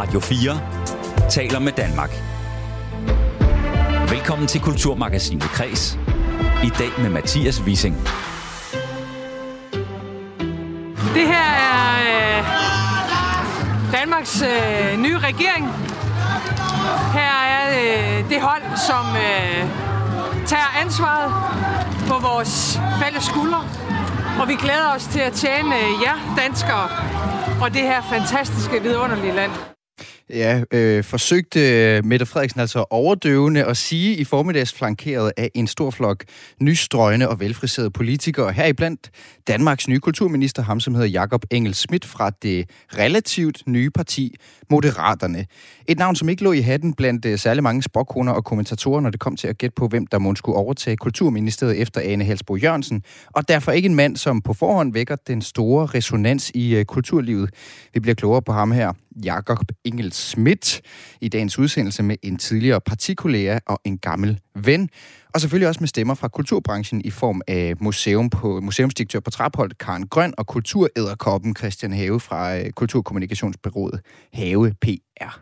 Radio 4 taler med Danmark. Velkommen til Kulturmagasinet Kres. I dag med Mathias Wissing. Det her er øh, Danmarks øh, nye regering. Her er øh, det hold, som øh, tager ansvaret på vores fælles skuldre. Og vi glæder os til at tjene øh, jer danskere og det her fantastiske, vidunderlige land. Ja, øh, forsøgte øh, Mette Frederiksen altså overdøvende at sige i formiddags flankeret af en stor flok nystrøgne og velfriserede politikere. Heriblandt Danmarks nye kulturminister, ham som hedder Jakob Engel Schmidt fra det relativt nye parti Moderaterne. Et navn, som ikke lå i hatten blandt uh, særlig mange spokkoner og kommentatorer, når det kom til at gætte på, hvem der må skulle overtage Kulturministeriet efter Ane Helsbo Jørgensen, og derfor ikke en mand, som på forhånd vækker den store resonans i uh, kulturlivet. Vi bliver klogere på ham her, Jakob Engel Schmidt, i dagens udsendelse med en tidligere partikollega og en gammel ven. Og selvfølgelig også med stemmer fra kulturbranchen i form af museum på, museumsdirektør på Trapholdt, Karen Grøn, og kulturæderkoppen Christian Have fra øh, Kulturkommunikationsbyrået Have PR.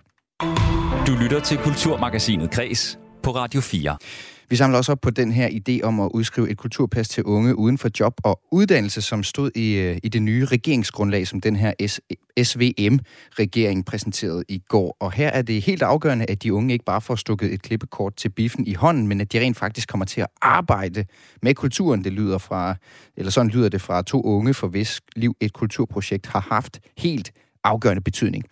Du lytter til Kulturmagasinet Kres på Radio 4. Vi samler også op på den her idé om at udskrive et kulturpas til unge uden for job og uddannelse, som stod i, øh, i det nye regeringsgrundlag, som den her SVM-regering præsenterede i går. Og her er det helt afgørende, at de unge ikke bare får stukket et klippekort til biffen i hånden, men at de rent faktisk kommer til at arbejde med kulturen. Det lyder fra, eller sådan lyder det fra to unge, for hvis liv et kulturprojekt har haft helt afgørende betydning.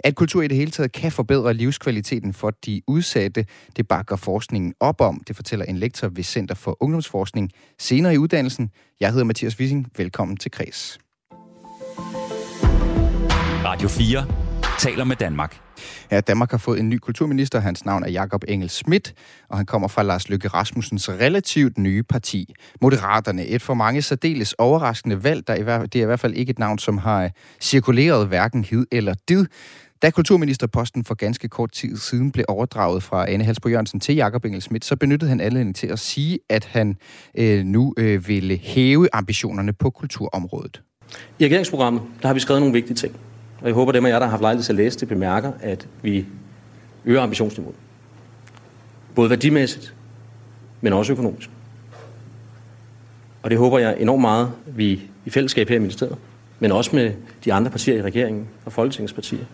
At kultur i det hele taget kan forbedre livskvaliteten for de udsatte, det bakker forskningen op om. Det fortæller en lektor ved Center for Ungdomsforskning senere i uddannelsen. Jeg hedder Mathias Wissing. Velkommen til Kreds. Radio 4 taler med Danmark. Ja, Danmark har fået en ny kulturminister. Hans navn er Jakob Engel Schmidt, og han kommer fra Lars Løkke Rasmussens relativt nye parti, Moderaterne. Et for mange særdeles overraskende valg, der i hvert, det er i hvert fald ikke et navn, som har cirkuleret hverken hid eller did. Da kulturministerposten for ganske kort tid siden blev overdraget fra Anne Halsbo Jørgensen til Jakob Engel Schmidt, så benyttede han anledning til at sige, at han øh, nu øh, ville hæve ambitionerne på kulturområdet. I regeringsprogrammet, der har vi skrevet nogle vigtige ting. Og jeg håber, dem af jer, der har haft lejlighed til at læse det, bemærker, at vi øger ambitionsniveauet. Både værdimæssigt, men også økonomisk. Og det håber jeg enormt meget, vi i fællesskab her i ministeriet, men også med de andre partier i regeringen og Folketingets partier,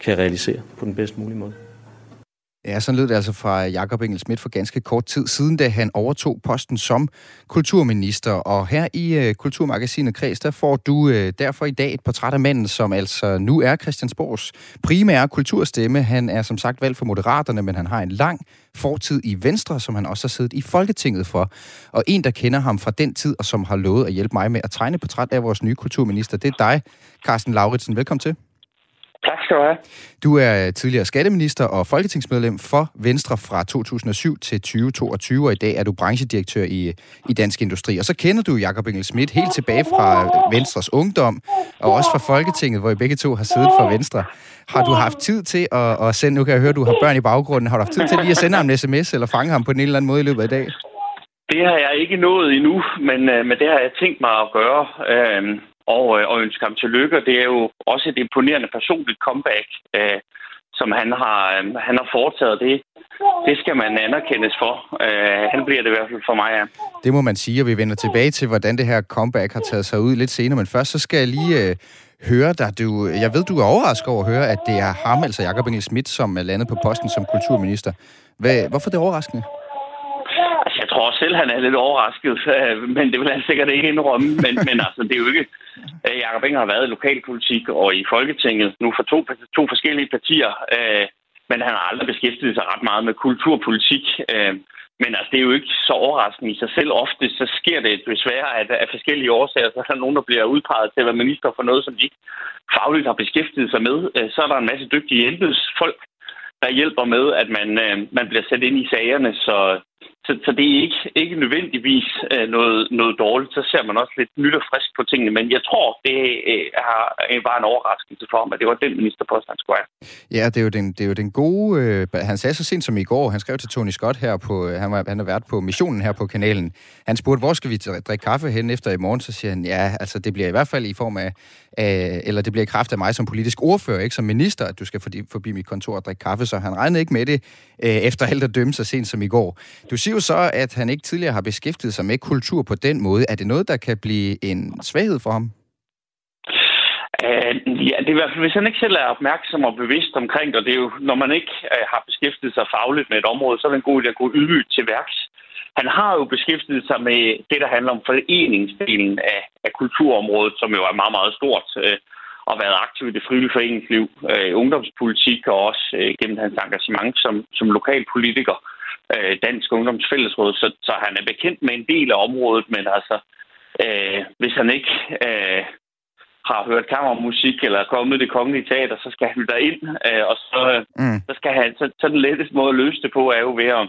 kan realisere på den bedst mulige måde. Ja, sådan lød det altså fra Jakob Engel Schmidt for ganske kort tid siden, da han overtog posten som kulturminister. Og her i øh, Kulturmagasinet Kreds, der får du øh, derfor i dag et portræt af manden, som altså nu er Christiansborgs primære kulturstemme. Han er som sagt valgt for Moderaterne, men han har en lang fortid i Venstre, som han også har siddet i Folketinget for. Og en, der kender ham fra den tid, og som har lovet at hjælpe mig med at tegne portræt af vores nye kulturminister, det er dig, Carsten Lauritsen. Velkommen til. Tak skal du have. Du er tidligere skatteminister og folketingsmedlem for Venstre fra 2007 til 2022, og i dag er du branchedirektør i, i Dansk Industri. Og så kender du Jakob Engel Schmidt helt tilbage fra Venstres ungdom, og også fra Folketinget, hvor I begge to har siddet for Venstre. Har du haft tid til at, at sende, nu kan jeg høre, at du har børn i baggrunden, har du haft tid til lige at sende ham en sms eller fange ham på en eller anden måde i løbet af i dag? Det har jeg ikke nået endnu, men, øh, men det har jeg tænkt mig at gøre. Øh, og, øh, og ønsker ham tillykke. Det er jo også et imponerende personligt comeback, øh, som han har, øh, han har foretaget. Det, det skal man anerkendes for. Øh, han bliver det i hvert fald for mig, ja. Det må man sige, og vi vender tilbage til, hvordan det her comeback har taget sig ud lidt senere. Men først så skal jeg lige øh, høre dig. Du, jeg ved, du er overrasket over at høre, at det er ham, altså Jakob Engel Schmidt, som er landet på posten som kulturminister. Hvad, hvorfor det overraskende? Tror selv, han er lidt overrasket, øh, men det vil han sikkert ikke indrømme. Men, men altså, det er jo ikke... Øh, Jakob Inger har været i lokalpolitik og i Folketinget nu for to, to forskellige partier, øh, men han har aldrig beskæftiget sig ret meget med kulturpolitik. Øh, men altså, det er jo ikke så overraskende i sig selv. Ofte så sker det desværre, at af forskellige årsager, så er der nogen, der bliver udpeget til at være minister for noget, som de ikke fagligt har beskæftiget sig med. Øh, så er der en masse dygtige embedsfolk, der hjælper med, at man, man bliver sat ind i sagerne. Så, så, så det er ikke, ikke nødvendigvis øh, noget, noget dårligt. Så ser man også lidt nyt og frisk på tingene. Men jeg tror, det øh, har, øh, var en overraskelse for ham, at det var den ministerpost, han skulle have. Ja, det er jo den, det er jo den gode... Øh, han sagde så sent som i går, han skrev til Tony Scott her på... Øh, han, var, han har været på missionen her på kanalen. Han spurgte, hvor skal vi drikke kaffe hen efter i morgen? Så siger han, ja, altså det bliver i hvert fald i form af... Øh, eller det bliver i kraft af mig som politisk ordfører, ikke som minister, at du skal forbi, forbi mit kontor og drikke kaffe. Så han regnede ikke med det øh, efter alt at dømme så sent som i går. Du siger jo så, at han ikke tidligere har beskæftiget sig med kultur på den måde. Er det noget, der kan blive en svaghed for ham? Uh, ja, det er i hvert fald, hvis han ikke selv er opmærksom og bevidst omkring det, og det er jo, når man ikke uh, har beskæftiget sig fagligt med et område, så er det en god idé at gå ydmygt til værks. Han har jo beskæftiget sig med det, der handler om foreningsdelen af, af kulturområdet, som jo er meget, meget stort, uh, og været aktiv i det frivillige foreningsliv, uh, ungdomspolitik og også uh, gennem hans engagement som, som lokalpolitiker, uh, Dansk Ungdomsfællesråd, så, så han er bekendt med en del af området, men altså, uh, hvis han ikke... Uh, har hørt kammermusik eller kommet det kongelige teater, så skal han derind, øh, og så, mm. så skal han, så, så den letteste måde at løse det på er jo ved at,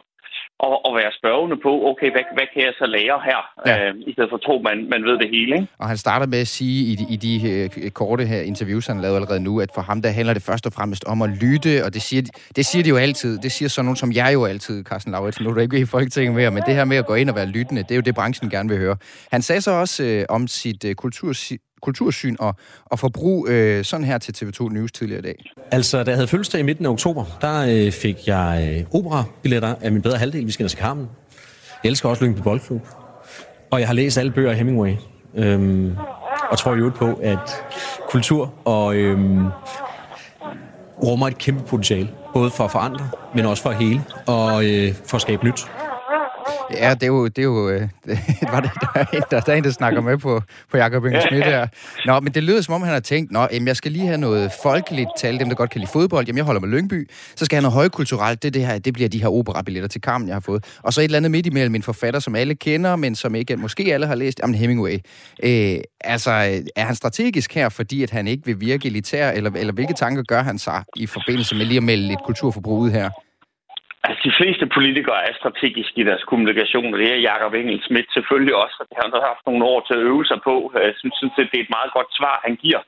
at, at være spørgende på, okay, hvad, hvad kan jeg så lære her, ja. øh, i stedet for at tro, man, man ved det hele. Ikke? Og han starter med at sige i de, i de uh, korte her interviews, han lavede allerede nu, at for ham, der handler det først og fremmest om at lytte, og det siger, det siger de jo altid. Det siger sådan nogen som jeg jo altid, Carsten Lauritsen. Nu er du ikke i Folketinget mere, men det her med at gå ind og være lyttende, det er jo det, branchen gerne vil høre. Han sagde så også uh, om sit uh, kultur kultursyn og, og forbrug øh, sådan her til TV2 News tidligere i dag? Altså, da jeg havde fødselsdag i midten af oktober, der øh, fik jeg øh, operabilletter af min bedre halvdel. Vi skal til Carmen. Jeg elsker også Lyngby Boldklub. Og jeg har læst alle bøger af Hemingway. Øhm, og tror jo på, at kultur og øhm, rummer et kæmpe potentiale. Både for at forandre, men også for at hele og øh, for at skabe nyt. Ja, det er jo... Det er jo øh, det, var det, der, er en, der, der er en, der snakker med på, på Jacob Inge Schmidt her. Nå, men det lyder som om, han har tænkt, Nå, jamen, jeg skal lige have noget folkeligt tal, dem der godt kan lide fodbold. Jamen, jeg holder med Lyngby. Så skal jeg have noget højkulturelt. Det, det, her, det bliver de her operabilletter til Carmen, jeg har fået. Og så et eller andet midt imellem en forfatter, som alle kender, men som ikke måske alle har læst. Jamen, Hemingway. Øh, altså, øh, er han strategisk her, fordi at han ikke vil virke elitær, eller, eller hvilke tanker gør han sig i forbindelse med lige at melde et kulturforbrug ud her? Altså, de fleste politikere er strategiske i deres kommunikation, og det er Jacob Engel Schmidt selvfølgelig også, og det har han haft nogle år til at øve sig på. Jeg synes, at det er et meget godt svar, han giver.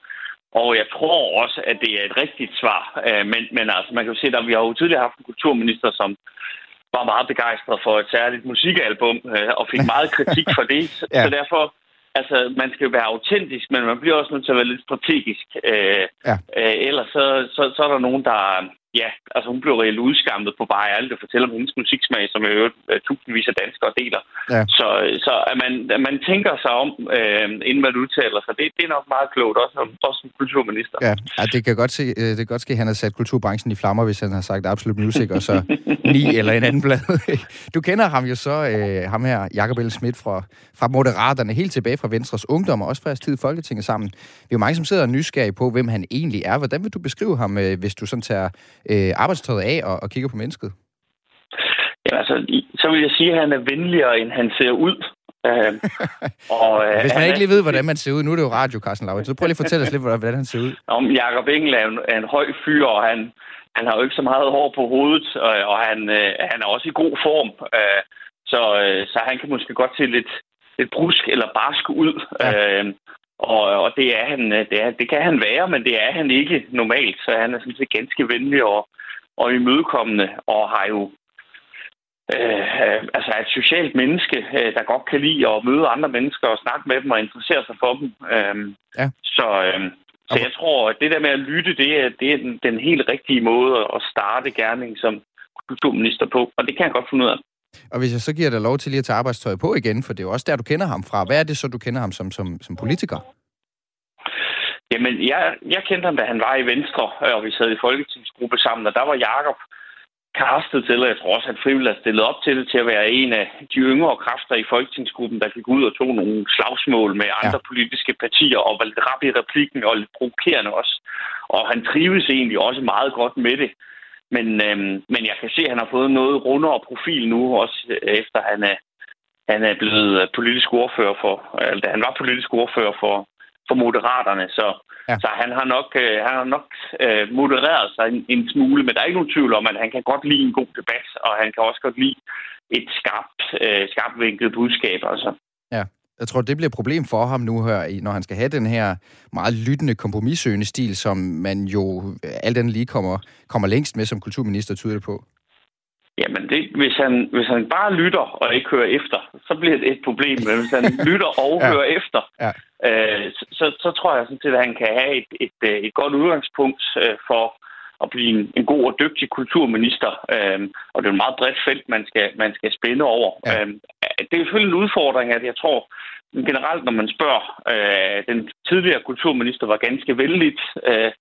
Og jeg tror også, at det er et rigtigt svar. Øh, men, men altså, man kan jo se, at vi har jo tidligere haft en kulturminister, som var meget begejstret for et særligt musikalbum, øh, og fik meget kritik for det. ja. Så derfor, altså, man skal jo være autentisk, men man bliver også nødt til at være lidt strategisk. Øh, ja. ellers så, så, så er der nogen, der, ja, altså hun blev reelt udskammet på bare ærligt at fortælle om hendes musiksmag, som jo øh, tusindvis af danskere deler. Ja. Så, så at, man, at man tænker sig om, øh, inden man udtaler sig, det, det er nok meget klogt, også, også som kulturminister. Ja, ja det kan godt se, øh, det kan godt ske, at han har sat kulturbranchen i flammer, hvis han har sagt absolut music, og så ni eller en anden blad. du kender ham jo så, øh, ham her, Jakob L. Schmidt fra, fra Moderaterne, helt tilbage fra Venstres Ungdom, og også fra jeres tid i Folketinget sammen. Vi er jo mange, som sidder nysgerrige på, hvem han egentlig er. Hvordan vil du beskrive ham, øh, hvis du sådan tager øh, arbejdstøjet af og, og kigger på mennesket? Ja, altså, så vil jeg sige, at han er venligere, end han ser ud. Øh, og, øh, Hvis man ikke lige ved, hvordan man ser ud, nu er det jo radio, Carsten Lauritz, så prøv lige at fortælle os lidt, hvordan han ser ud. Om Jacob Engel er en, er en høj fyr, og han, han har jo ikke så meget hår på hovedet, og, og han, øh, han er også i god form. Øh, så, øh, så han kan måske godt se lidt, lidt brusk eller barsk ud. Ja. Øh, og, og det, er han, øh, det, er, det kan han være, men det er han ikke normalt. Så han er sådan set ganske venlig og, og imødekommende, og har jo øh, altså er et socialt menneske, øh, der godt kan lide at møde andre mennesker og snakke med dem og interessere sig for dem. Øh, ja. Så, øh, så jeg tror, at det der med at lytte, det er, det er den, den helt rigtige måde at starte gerning som kulturminister på, og det kan jeg godt finde ud af. Og hvis jeg så giver dig lov til lige at tage arbejdstøjet på igen, for det er jo også der, du kender ham fra. Hvad er det så, du kender ham som, som, som politiker? Jamen, jeg, jeg kendte ham, da han var i Venstre, og vi sad i folketingsgruppe sammen, og der var Jakob kastet til, og jeg tror også, at frivilligt har stillet op til det, til at være en af de yngre kræfter i folketingsgruppen, der gik ud og tog nogle slagsmål med andre ja. politiske partier, og var lidt rap i replikken, og lidt provokerende også. Og han trives egentlig også meget godt med det. Men, øhm, men jeg kan se, at han har fået noget rundere profil nu, også efter han er, han er blevet politisk ordfører for, eller han var politisk ordfører for, for Moderaterne, så, ja. så han har nok, øh, han har nok øh, modereret sig en, en smule, men der er ikke nogen tvivl om, at han kan godt lide en god debat, og han kan også godt lide et skarpt, øh, skarpt vinklet budskab. Altså. Jeg tror, det bliver et problem for ham nu her, når han skal have den her meget lyttende, kompromissøgende stil, som man jo alt den lige kommer, kommer længst med som kulturminister, tyder på. Jamen, det, hvis, han, hvis han bare lytter og ikke hører efter, så bliver det et problem. Men hvis han lytter og ja. hører efter, ja. øh, så, så tror jeg sådan set, at han kan have et, et, øh, et godt udgangspunkt øh, for at blive en, en god og dygtig kulturminister. Øh, og det er et meget bredt felt, man skal, man skal spænde over. Ja. Øh, det er selvfølgelig en udfordring, at jeg tror, generelt, når man spørger, øh, den tidligere kulturminister var ganske vældigt øh,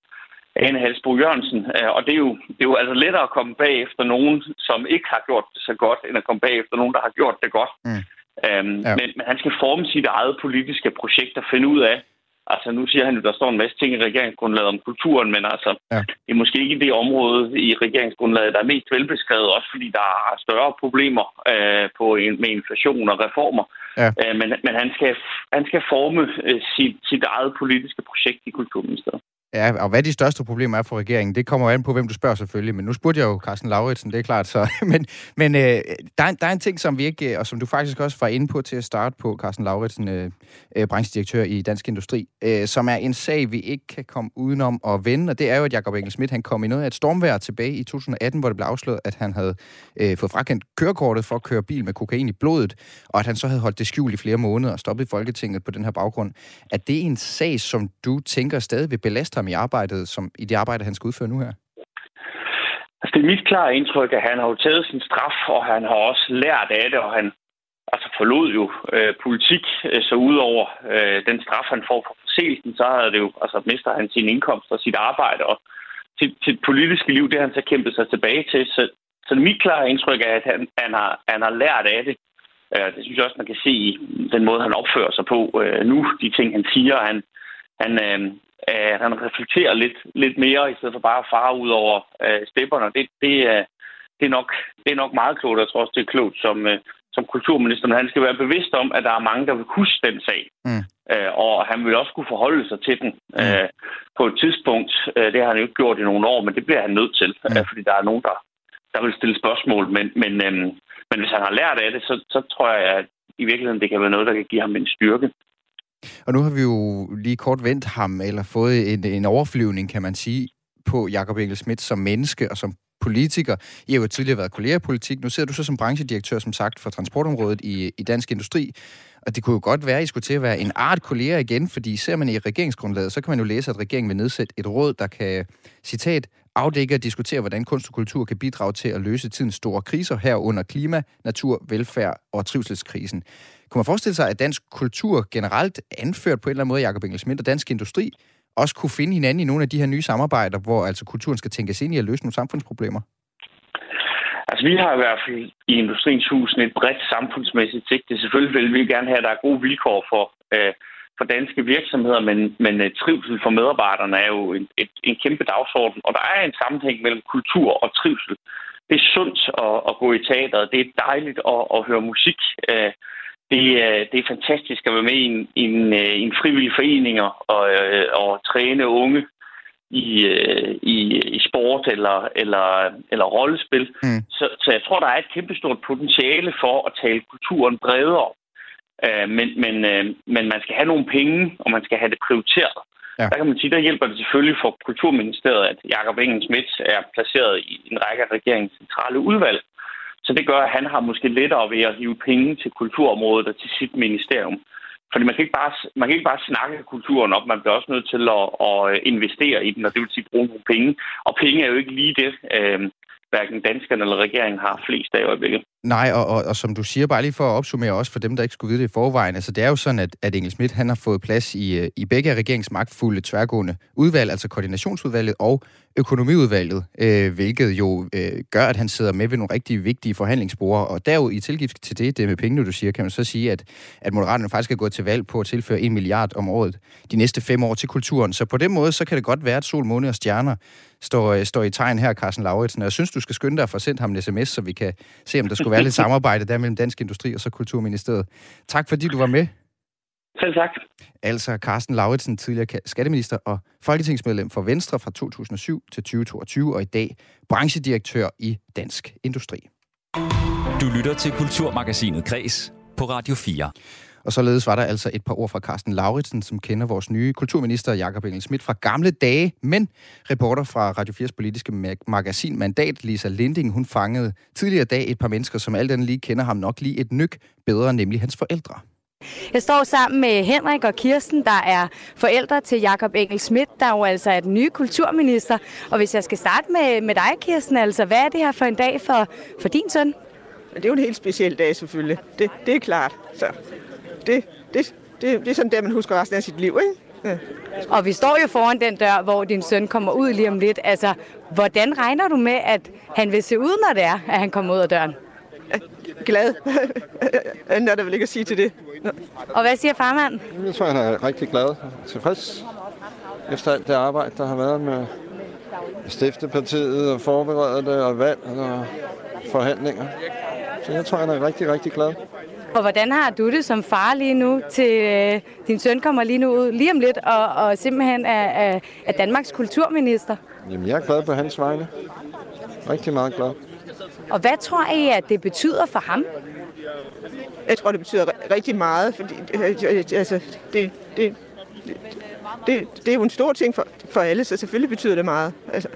Ane Halsbo Jørgensen. Øh, og det er, jo, det er jo altså lettere at komme bag efter nogen, som ikke har gjort det så godt, end at komme bag efter nogen, der har gjort det godt. Mm. Øhm, ja. men, men han skal forme sit eget politiske projekt og finde ud af, Altså, nu siger han jo, der står en masse ting i regeringsgrundlaget om kulturen, men altså, ja. det er måske ikke det område i regeringsgrundlaget, der er mest velbeskrevet, også fordi der er større problemer øh, på en, med inflation og reformer. Ja. Øh, men men han, skal, han skal forme øh, sit, sit eget politiske projekt i Kulturministeriet. Ja, og hvad de største problemer er for regeringen, det kommer an på, hvem du spørger selvfølgelig. Men nu spurgte jeg jo Carsten Lauritsen, det er klart. Så. Men, men øh, der, er, der er en ting, som vi ikke, øh, og som du faktisk også var inde på til at starte på, Carsten Lauritsen, øh, øh, branchedirektør i Dansk Industri, øh, som er en sag, vi ikke kan komme udenom at vende, og det er jo, at Jacob Engel Schmidt, han kom i noget af et stormvejr tilbage i 2018, hvor det blev afsløret, at han havde øh, fået frakendt kørekortet for at køre bil med kokain i blodet, og at han så havde holdt det skjult i flere måneder og stoppet i Folketinget på den her baggrund. Er det en sag, som du tænker stadig vil belaste ham i arbejdet, som, i det arbejde, han skal udføre nu her? Altså, det er mit klare indtryk, at han har jo taget sin straf, og han har også lært af det, og han altså forlod jo øh, politik, øh, så udover øh, den straf, han får for forseelsen, så har det jo, altså mister han sin indkomst og sit arbejde, og sit, sit politiske liv, det har han så kæmpet sig tilbage til. Så, så det er mit klare indtryk er, at han, han, har, han har lært af det. Øh, det synes jeg også, man kan se i den måde, han opfører sig på øh, nu, de ting, han siger. Han, han, øh, øh, han reflekterer lidt, lidt mere, i stedet for bare at fare ud over øh, stepperne. Det, det, øh, det, er nok, det er nok meget klogt, jeg tror også, det er klogt som, øh, som kulturminister, men han skal være bevidst om, at der er mange, der vil huske den sag. Mm. Øh, og han vil også kunne forholde sig til den mm. øh, på et tidspunkt. Øh, det har han jo ikke gjort i nogle år, men det bliver han nødt til, mm. øh, fordi der er nogen, der, der vil stille spørgsmål. Men, men, øh, men hvis han har lært af det, så, så tror jeg, at i virkeligheden det kan være noget, der kan give ham en styrke. Og nu har vi jo lige kort vendt ham, eller fået en, en overflyvning, kan man sige, på Jakob Engel Schmidt som menneske og som politiker. I har jo tidligere været kolleger i politik. Nu sidder du så som branchedirektør, som sagt, for transportområdet i, i Dansk Industri. Og det kunne jo godt være, at I skulle til at være en art kolleger igen, fordi ser man i regeringsgrundlaget, så kan man jo læse, at regeringen vil nedsætte et råd, der kan, citat, afdække og diskutere, hvordan kunst og kultur kan bidrage til at løse tidens store kriser, herunder klima, natur, velfærd og trivselskrisen. Kunne man forestille sig, at dansk kultur generelt, anført på en eller anden måde Jacob Engelsmidt og dansk industri, også kunne finde hinanden i nogle af de her nye samarbejder, hvor altså kulturen skal tænkes ind i at løse nogle samfundsproblemer? Altså, vi har i hvert fald i Industriens Hus et bredt samfundsmæssigt sigte. Selvfølgelig vil vi gerne have, at der er gode vilkår for, øh, for danske virksomheder, men, men øh, trivsel for medarbejderne er jo en, et, en kæmpe dagsorden, og der er en sammenhæng mellem kultur og trivsel. Det er sundt at, at gå i teateret, det er dejligt at, at høre musik, Øh, det, det er fantastisk at være med i en, en, øh, en frivillig forening og, øh, og træne unge i, øh, i, i sport eller, eller, eller rollespil. Mm. Så, så jeg tror, der er et kæmpestort potentiale for at tale kulturen bredere. Men, men, men man skal have nogle penge, og man skal have det prioriteret. Ja. Der kan man sige, der hjælper det selvfølgelig for Kulturministeriet, at Jakob Engel Schmidt er placeret i en række af regeringens centrale udvalg. Så det gør, at han har måske lettere ved at hive penge til kulturområdet og til sit ministerium. Fordi man kan ikke bare, man kan ikke bare snakke kulturen op, man bliver også nødt til at, at øh, investere i den, og det vil sige bruge nogle penge. Og penge er jo ikke lige det, øh, hverken danskerne eller regeringen har flest af i øjeblikket. Nej, og, og, og som du siger, bare lige for at opsummere også for dem, der ikke skulle vide det i forvejen, altså det er jo sådan, at, at Engel Schmidt, han har fået plads i, øh, i begge af regeringsmagtfulde tværgående udvalg, altså koordinationsudvalget og økonomiudvalget, øh, hvilket jo øh, gør, at han sidder med ved nogle rigtig vigtige forhandlingsbord. Og derud i tilgift til det, det med pengene, du siger, kan man så sige, at, at Moderaterne faktisk er gået til valg på at tilføre en milliard om året de næste fem år til kulturen. Så på den måde, så kan det godt være, at sol, måne og stjerner står, øh, står i tegn her, Carsten Lauritsen. Og jeg synes, du skal skynde dig at få sendt ham en sms, så vi kan se, om der skulle være lidt samarbejde der mellem Dansk Industri og så Kulturministeriet. Tak fordi du var med. Selv tak. Altså Carsten Lauritsen, tidligere skatteminister og folketingsmedlem for Venstre fra 2007 til 2022, og i dag branchedirektør i Dansk Industri. Du lytter til Kulturmagasinet Kres på Radio 4. Og således var der altså et par ord fra Carsten Lauritsen, som kender vores nye kulturminister Jakob Engel Schmidt fra gamle dage, men reporter fra Radio 4's politiske magasin Mandat, Lisa Linding, hun fangede tidligere dag et par mennesker, som alt andet lige kender ham nok lige et nyk bedre, nemlig hans forældre. Jeg står sammen med Henrik og Kirsten, der er forældre til Jakob Engel Schmidt, der jo altså er den nye kulturminister. Og hvis jeg skal starte med, med dig, Kirsten, altså hvad er det her for en dag for, for din søn? Det er jo en helt speciel dag selvfølgelig. Det, det er klart. Så det, det, det, det er sådan der, man husker resten af sit liv, ikke? Ja. Og vi står jo foran den dør, hvor din søn kommer ud lige om lidt. Altså, hvordan regner du med, at han vil se ud, når det er, at han kommer ud af døren? Glad. Andet er der vel ikke at sige til det. Og hvad siger farmand? Jeg tror, han er rigtig glad og tilfreds efter alt det arbejde, der har været med stiftepartiet og forberede det og valg og forhandlinger. Så jeg tror, han er rigtig, rigtig glad. Og hvordan har du det som far lige nu til øh, din søn kommer lige nu ud lige om lidt og, og simpelthen er, er, er Danmarks kulturminister? Jamen, jeg er glad på hans vegne. Rigtig meget glad. Og hvad tror I, at det betyder for ham? Jeg tror, det betyder rigtig meget, fordi altså, det, det, det, det er jo en stor ting for, for alle, så selvfølgelig betyder det meget. Altså,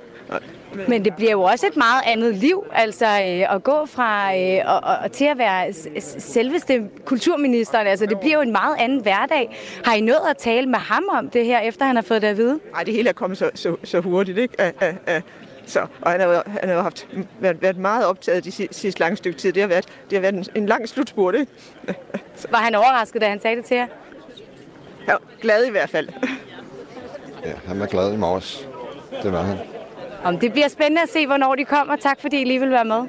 men det bliver jo også et meget andet liv, altså øh, at gå fra øh, og, og, til at være selveste kulturministeren. Altså det bliver jo en meget anden hverdag. Har I nået at tale med ham om det her, efter han har fået det at vide? Nej, det hele er kommet så, så, så hurtigt, ikke? A, a, a. Så, og han har, jo, han har jo haft, været, været meget optaget de sidste lange stykke tid. Det har været, det har været en, en lang slutspurt, ikke? Var han overrasket, da han sagde det til jer? Ja, glad i hvert fald. Ja, han var glad i morges. Det var han. Om det bliver spændende at se, hvornår de kommer. Tak fordi I lige vil være med.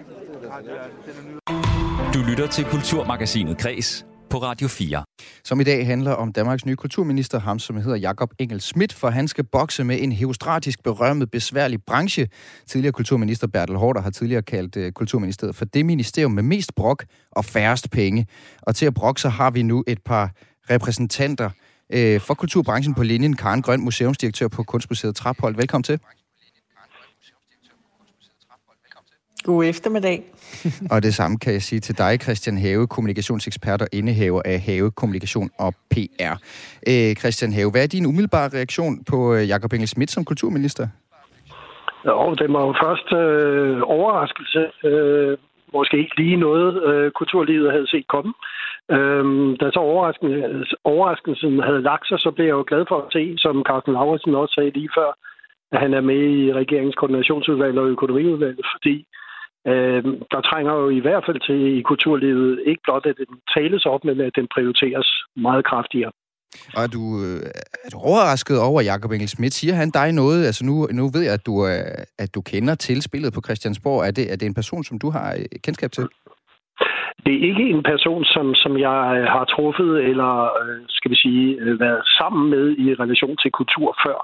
Du lytter til Kulturmagasinet Kres på Radio 4. Som i dag handler om Danmarks nye kulturminister, ham som hedder Jakob Engel Schmidt, for han skal bokse med en heostratisk berømmet besværlig branche. Tidligere kulturminister Bertel Hårder har tidligere kaldt uh, kulturministeriet for det ministerium med mest brok og færrest penge. Og til at brokke så har vi nu et par repræsentanter uh, for kulturbranchen på linjen. Karen Grøn, museumsdirektør på Kunstmuseet Traphold. Velkommen til. God eftermiddag. og det samme kan jeg sige til dig, Christian Have, kommunikationsekspert og indehaver af Have Kommunikation og PR. Øh, Christian Have, hvad er din umiddelbare reaktion på øh, Jakob Engel Schmidt som kulturminister? Jo, det var jo først øh, overraskelse. Øh, måske ikke lige noget, øh, kulturlivet havde set komme. Øh, da så overraskelsen, overraskelsen havde lagt sig, så blev jeg jo glad for at se, som Carsten Lauritsen også sagde lige før, at han er med i regeringens koordinationsudvalg og økonomiudvalget, fordi Øh, der trænger jo i hvert fald til i kulturlivet ikke blot, at den tales op, men at den prioriteres meget kraftigere. Og er du, øh, er du overrasket over, Jacob Engel Schmidt? Siger han dig noget? Altså nu, nu ved jeg, at du, at du kender til spillet på Christiansborg. Er det, er det en person, som du har øh, kendskab til? Det er ikke en person, som, som jeg har truffet eller, øh, skal vi sige, været sammen med i relation til kultur før.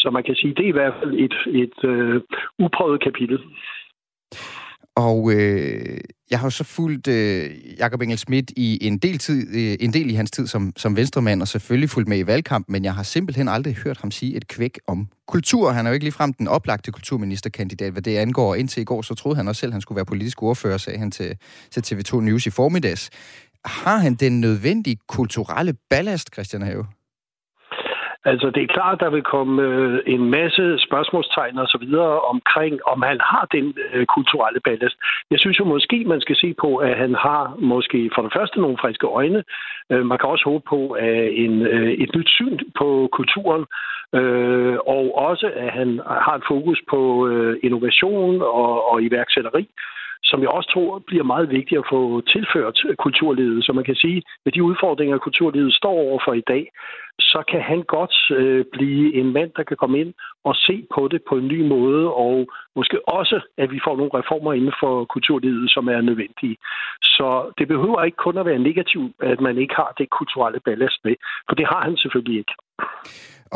Så man kan sige, det er i hvert fald et, et uh, uprøvet kapitel. Og øh, jeg har jo så fulgt øh, Jakob Engel Schmidt i en del, tid, øh, en del i hans tid som, som venstremand, og selvfølgelig fulgt med i valgkampen, men jeg har simpelthen aldrig hørt ham sige et kvæk om kultur. Han er jo ikke ligefrem den oplagte kulturministerkandidat, hvad det angår. Indtil i går, så troede han også selv, at han skulle være politisk ordfører, sagde han til, til TV2 News i formiddags. Har han den nødvendige kulturelle ballast, Christian Have? Altså, det er klart, der vil komme øh, en masse spørgsmålstegn og så videre omkring, om han har den øh, kulturelle ballast. Jeg synes jo måske, man skal se på, at han har måske for det første nogle friske øjne. Øh, man kan også håbe på at en, øh, et nyt syn på kulturen, øh, og også, at han har et fokus på øh, innovation og, og iværksætteri som jeg også tror bliver meget vigtigt at få tilført kulturlivet. Så man kan sige, at de udfordringer, kulturlivet står overfor i dag, så kan han godt øh, blive en mand, der kan komme ind og se på det på en ny måde, og måske også, at vi får nogle reformer inden for kulturlivet, som er nødvendige. Så det behøver ikke kun at være negativt, at man ikke har det kulturelle ballast med, for det har han selvfølgelig ikke.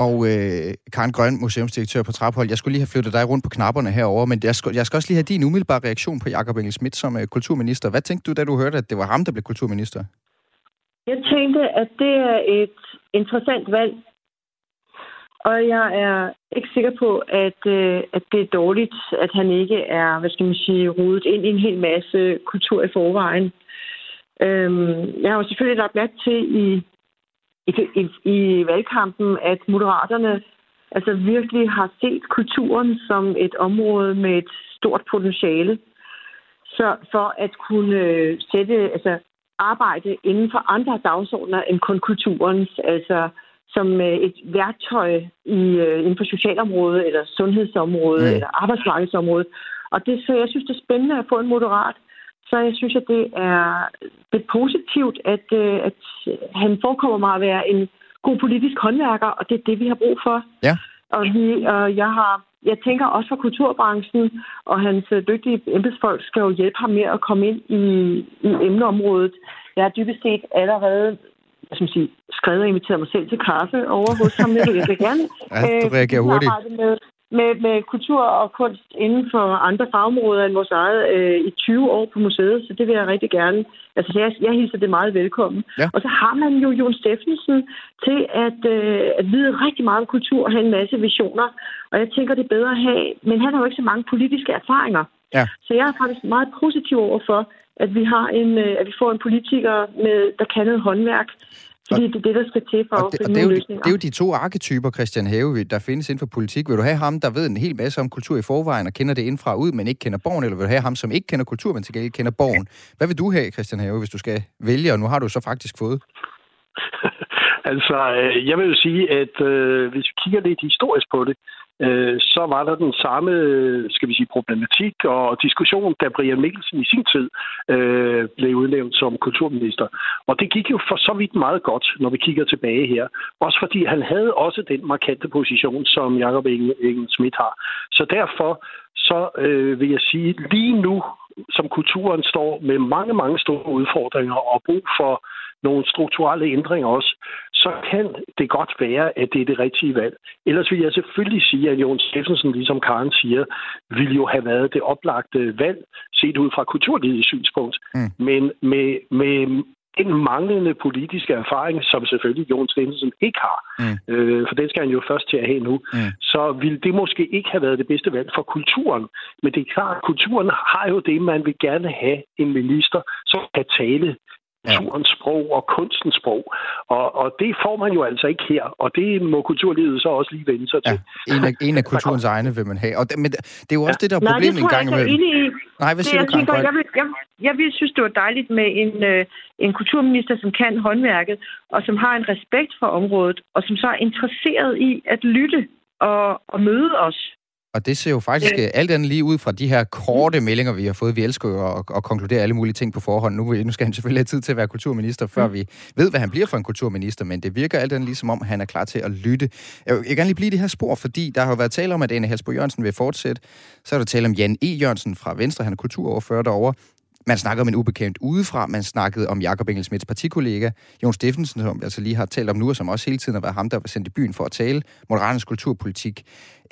Og øh, Karen Grøn, museumsdirektør på Traphold, jeg skulle lige have flyttet dig rundt på knapperne herover, men jeg skal, jeg skal også lige have din umiddelbare reaktion på Jakob Engel Schmidt som øh, kulturminister. Hvad tænkte du, da du hørte, at det var ham, der blev kulturminister? Jeg tænkte, at det er et interessant valg. Og jeg er ikke sikker på, at, øh, at det er dårligt, at han ikke er, hvad skal man sige, rodet ind i en hel masse kultur i forvejen. Øhm, jeg har jo selvfølgelig lagt mærke til i, i, i, i valgkampen, at moderaterne altså virkelig har set kulturen som et område med et stort potentiale. Så for at kunne øh, sætte, altså arbejde inden for andre dagsordner end kun kulturens, altså som øh, et værktøj i, øh, inden for socialområdet, eller sundhedsområdet, mm. eller arbejdsmarkedsområdet. Og det, så jeg synes, det er spændende at få en moderat. Så jeg synes, at det er, er positivt, at, øh, at han forekommer mig at være en god politisk håndværker, og det er det, vi har brug for. Ja. Og, vi, og jeg har jeg tænker også for kulturbranchen, og hans dygtige embedsfolk skal jo hjælpe ham med at komme ind i, i emneområdet. Jeg har dybest set allerede jeg skal sige, skrevet og inviteret mig selv til kaffe over hos ham. Jeg vil gerne ja, du reagerer hurtigt. Med, med, med kultur og kunst inden for andre fagområder end vores eget øh, i 20 år på museet, så det vil jeg rigtig gerne. Altså, jeg, jeg hilser det meget velkommen. Ja. Og så har man jo Jon Steffensen til at, øh, at vide rigtig meget om kultur og have en masse visioner. Og jeg tænker, det er bedre at have, men han har jo ikke så mange politiske erfaringer. Ja. Så jeg er faktisk meget positiv over for, at vi har en, øh, at vi får en politiker, med, der kan noget håndværk, fordi det er det, der skal til for at finde det, jo, løsninger. det er jo de to arketyper, Christian Have, der findes inden for politik. Vil du have ham, der ved en hel masse om kultur i forvejen og kender det indfra ud, men ikke kender borgen, eller vil du have ham, som ikke kender kultur, men til gengæld kender borgen? Hvad vil du have, Christian Have, hvis du skal vælge, og nu har du så faktisk fået? altså, øh, jeg vil jo sige, at øh, hvis vi kigger lidt historisk på det, øh, så var der den samme, skal vi sige, problematik og diskussion, da Brian Mikkelsen i sin tid øh, blev udnævnt som kulturminister. Og det gik jo for så vidt meget godt, når vi kigger tilbage her. Også fordi han havde også den markante position, som Jacob Ingen Schmidt har. Så derfor så øh, vil jeg sige, lige nu, som kulturen står med mange, mange store udfordringer og brug for nogle strukturelle ændringer også, så kan det godt være, at det er det rigtige valg. Ellers vil jeg selvfølgelig sige, at Jon Steffensen, ligesom Karen siger, ville jo have været det oplagte valg, set ud fra kulturlivets synspunkt. Mm. Men med, med en manglende politiske erfaring, som selvfølgelig Jon Steffensen ikke har, mm. øh, for den skal han jo først til at have nu, mm. så ville det måske ikke have været det bedste valg for kulturen. Men det er klart, at kulturen har jo det, man vil gerne have en minister, som kan tale kulturens sprog og kunstens sprog. Og, og det får man jo altså ikke her, og det må kulturlivet så også lige vende sig til. Ja, en, af, en af kulturens egne vil man have. Og det, men det er jo også ja. det, der er problemet Nej, en gang imellem. Nej, hvad siger det, du, tænker, jeg, vil, jeg, jeg vil synes, det var dejligt med en, øh, en kulturminister, som kan håndværket, og som har en respekt for området, og som så er interesseret i at lytte og, og møde os og det ser jo faktisk øh. alt andet lige ud fra de her korte meldinger, vi har fået. Vi elsker jo at, at konkludere alle mulige ting på forhånd. Nu, nu skal han selvfølgelig have tid til at være kulturminister, før mm. vi ved, hvad han bliver for en kulturminister, men det virker alt andet lige som om, han er klar til at lytte. Jeg vil, gerne lige blive det her spor, fordi der har jo været tale om, at Anne Halsbo Jørgensen vil fortsætte. Så er der tale om Jan E. Jørgensen fra Venstre, han er kulturoverfører derovre. Man snakkede om en ubekendt udefra, man snakkede om Jakob Engelsmiths partikollega, Jon Steffensen, som jeg altså lige har talt om nu, og som også hele tiden har været ham, der var sendt i byen for at tale Moderaternes kulturpolitik.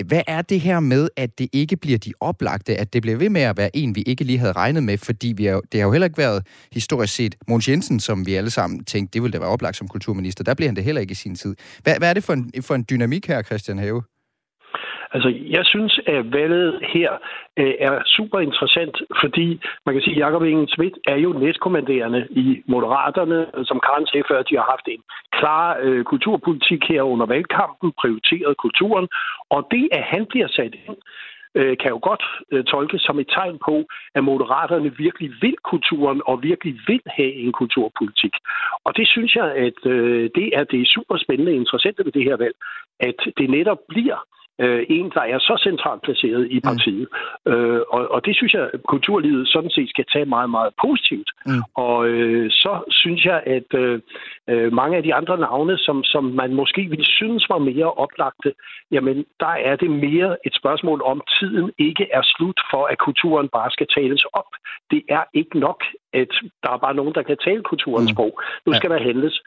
Hvad er det her med, at det ikke bliver de oplagte, at det bliver ved med at være en, vi ikke lige havde regnet med, fordi vi er, det har jo heller ikke været historisk set Måns Jensen, som vi alle sammen tænkte, det ville da være oplagt som kulturminister. Der bliver han det heller ikke i sin tid. Hvad, hvad er det for en, for en dynamik her, Christian Have? Altså, jeg synes, at valget her øh, er super interessant, fordi man kan sige, at Jacob Ingen Schmidt er jo næstkommanderende i Moderaterne, som Karen sagde før, de har haft en klar øh, kulturpolitik her under valgkampen, prioriteret kulturen, og det, at han bliver sat ind, øh, kan jo godt øh, tolkes som et tegn på, at moderaterne virkelig vil kulturen og virkelig vil have en kulturpolitik. Og det synes jeg, at øh, det er det super spændende og interessante ved det her valg, at det netop bliver øh, en, der er så centralt placeret i mm. partiet. Mm. Øh, og, og det synes jeg, kulturlivet sådan set skal tage meget, meget positivt. Mm. Og øh, så synes jeg, at øh, øh, mange af de andre navne, som, som man måske ville synes var mere oplagte, jamen der er det mere et spørgsmål om, tiden ikke er slut for, at kulturen bare skal tales op. Det er ikke nok, at der er bare nogen, der kan tale kulturens mm. sprog. Nu skal ja. der handles.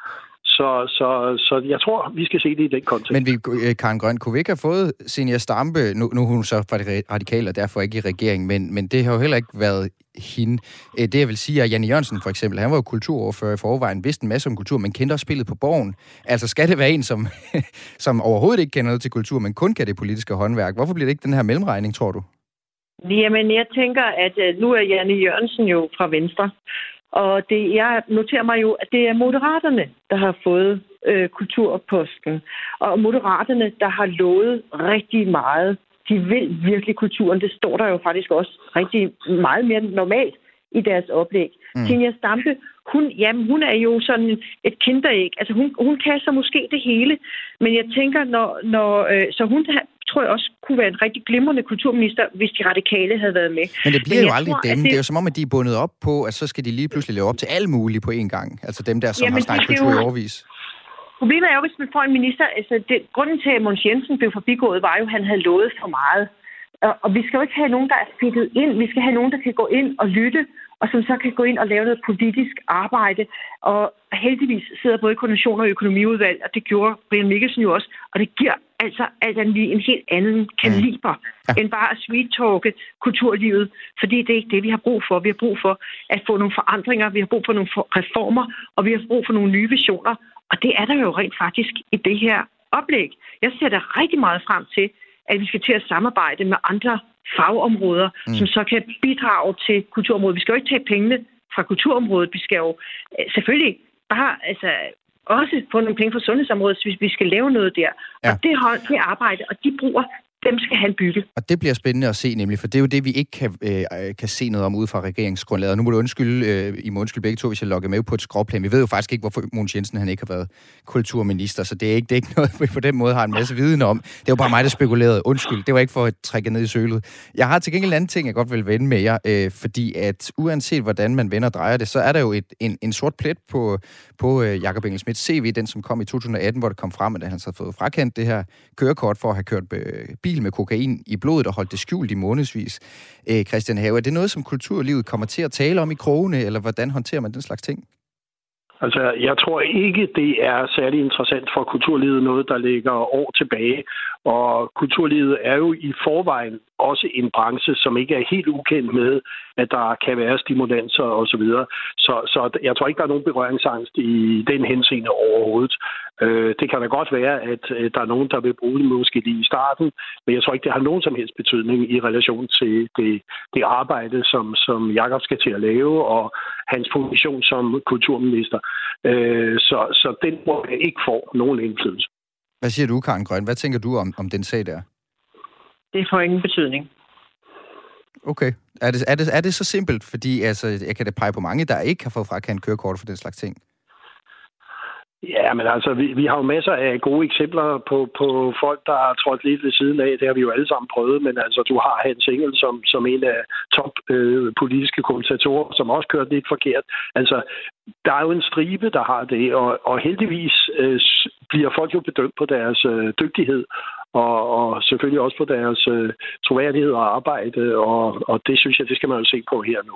Så, så, så jeg tror, vi skal se det i den kontekst. Men vi, øh, Karen Grøn, kunne vi ikke have fået Senior Stampe, nu, nu er hun så fra det radikale og derfor ikke i regeringen, men, men det har jo heller ikke været hende. Øh, det jeg vil sige er, Janne Jørgensen for eksempel, han var jo kulturoverfører i forvejen, vidste en masse om kultur, men kendte også spillet på borgen. Altså skal det være en, som, som overhovedet ikke kender noget til kultur, men kun kan det politiske håndværk? Hvorfor bliver det ikke den her mellemregning, tror du? Jamen, jeg tænker, at øh, nu er Janne Jørgensen jo fra Venstre, og det, jeg noterer mig jo, at det er moderaterne, der har fået øh, kulturposten. Og moderaterne, der har lovet rigtig meget. De vil virkelig kulturen. Det står der jo faktisk også rigtig meget mere normalt i deres oplæg. Mm. Tinja Stampe, hun, jamen, hun er jo sådan et kinderæg. Altså, hun, hun kan så måske det hele. Men jeg tænker, når, når, øh, så hun tror jeg også kunne være en rigtig glimrende kulturminister, hvis de radikale havde været med. Men det bliver Men jo aldrig tror, dem. Det... det er jo som om, at de er bundet op på, at så skal de lige pludselig leve op til alle mulige på én gang. Altså dem der, som Jamen, har snakket kultur jo... i overvis. Problemet er jo, hvis man får en minister... Altså, det, grunden til, at Måns Jensen blev forbigået, var jo, at han havde lovet for meget. Og, og vi skal jo ikke have nogen, der er fittet ind. Vi skal have nogen, der kan gå ind og lytte og som så kan gå ind og lave noget politisk arbejde. Og heldigvis sidder både koordination og økonomiudvalg, og det gjorde Brian Mikkelsen jo også, og det giver altså altså en helt anden kaliber, mm. ja. end bare at sweet-talke kulturlivet, fordi det er ikke det, vi har brug for. Vi har brug for at få nogle forandringer, vi har brug for nogle reformer, og vi har brug for nogle nye visioner, og det er der jo rent faktisk i det her oplæg. Jeg ser da rigtig meget frem til, at vi skal til at samarbejde med andre fagområder, mm. som så kan bidrage til kulturområdet. Vi skal jo ikke tage pengene fra kulturområdet. Vi skal jo øh, selvfølgelig bare altså, også få nogle penge fra sundhedsområdet, hvis vi skal lave noget der. Ja. Og det, det arbejde, og de bruger dem skal han bygge. Og det bliver spændende at se nemlig, for det er jo det, vi ikke kan, øh, kan se noget om ud fra regeringsgrundlaget. Og nu må du undskylde, øh, I må undskylde begge to, hvis jeg logger med på et skråplan. Vi ved jo faktisk ikke, hvorfor Mogens Jensen han ikke har været kulturminister, så det er ikke, det er ikke noget, vi på den måde har en masse viden om. Det er jo bare mig, der spekulerede. Undskyld, det var ikke for at trække ned i sølet. Jeg har til gengæld en anden ting, jeg godt vil vende med jer, øh, fordi at uanset hvordan man vender og drejer det, så er der jo et, en, en sort plet på, på øh, Jakob Engel CV, den som kom i 2018, hvor det kom frem, at han havde fået frakendt det her kørekort for at have kørt øh, bil med kokain i blodet og holdt det skjult i månedsvis. Øh, Christian Have, er det noget, som kulturlivet kommer til at tale om i krogene, eller hvordan håndterer man den slags ting? Altså, jeg tror ikke, det er særlig interessant for kulturlivet, noget, der ligger år tilbage. Og kulturlivet er jo i forvejen også en branche, som ikke er helt ukendt med, at der kan være stimulanser osv. Så, så, så jeg tror ikke, der er nogen berøringsangst i den henseende overhovedet. Øh, det kan da godt være, at der er nogen, der vil bruge det måske lige i starten, men jeg tror ikke, det har nogen som helst betydning i relation til det, det arbejde, som, som Jakob skal til at lave, og hans position som kulturminister. Øh, så, så den må ikke få nogen indflydelse. Hvad siger du, Karen Grøn? Hvad tænker du om, om den sag der? Det får ingen betydning. Okay. Er det, er, det, er det så simpelt? Fordi altså, jeg kan da pege på mange, der ikke har fået frakendt kørekort for den slags ting. Ja, men altså, vi, vi har jo masser af gode eksempler på, på folk, der har trådt lidt ved siden af. Det har vi jo alle sammen prøvet, men altså, du har Hans Engel som, som en af top øh, politiske kommentatorer, som også kørte lidt forkert. Altså, der er jo en stribe, der har det, og, og heldigvis øh, bliver folk jo bedømt på deres øh, dygtighed, og, og selvfølgelig også på deres øh, troværdighed og arbejde, og, og det synes jeg, det skal man jo se på her nu.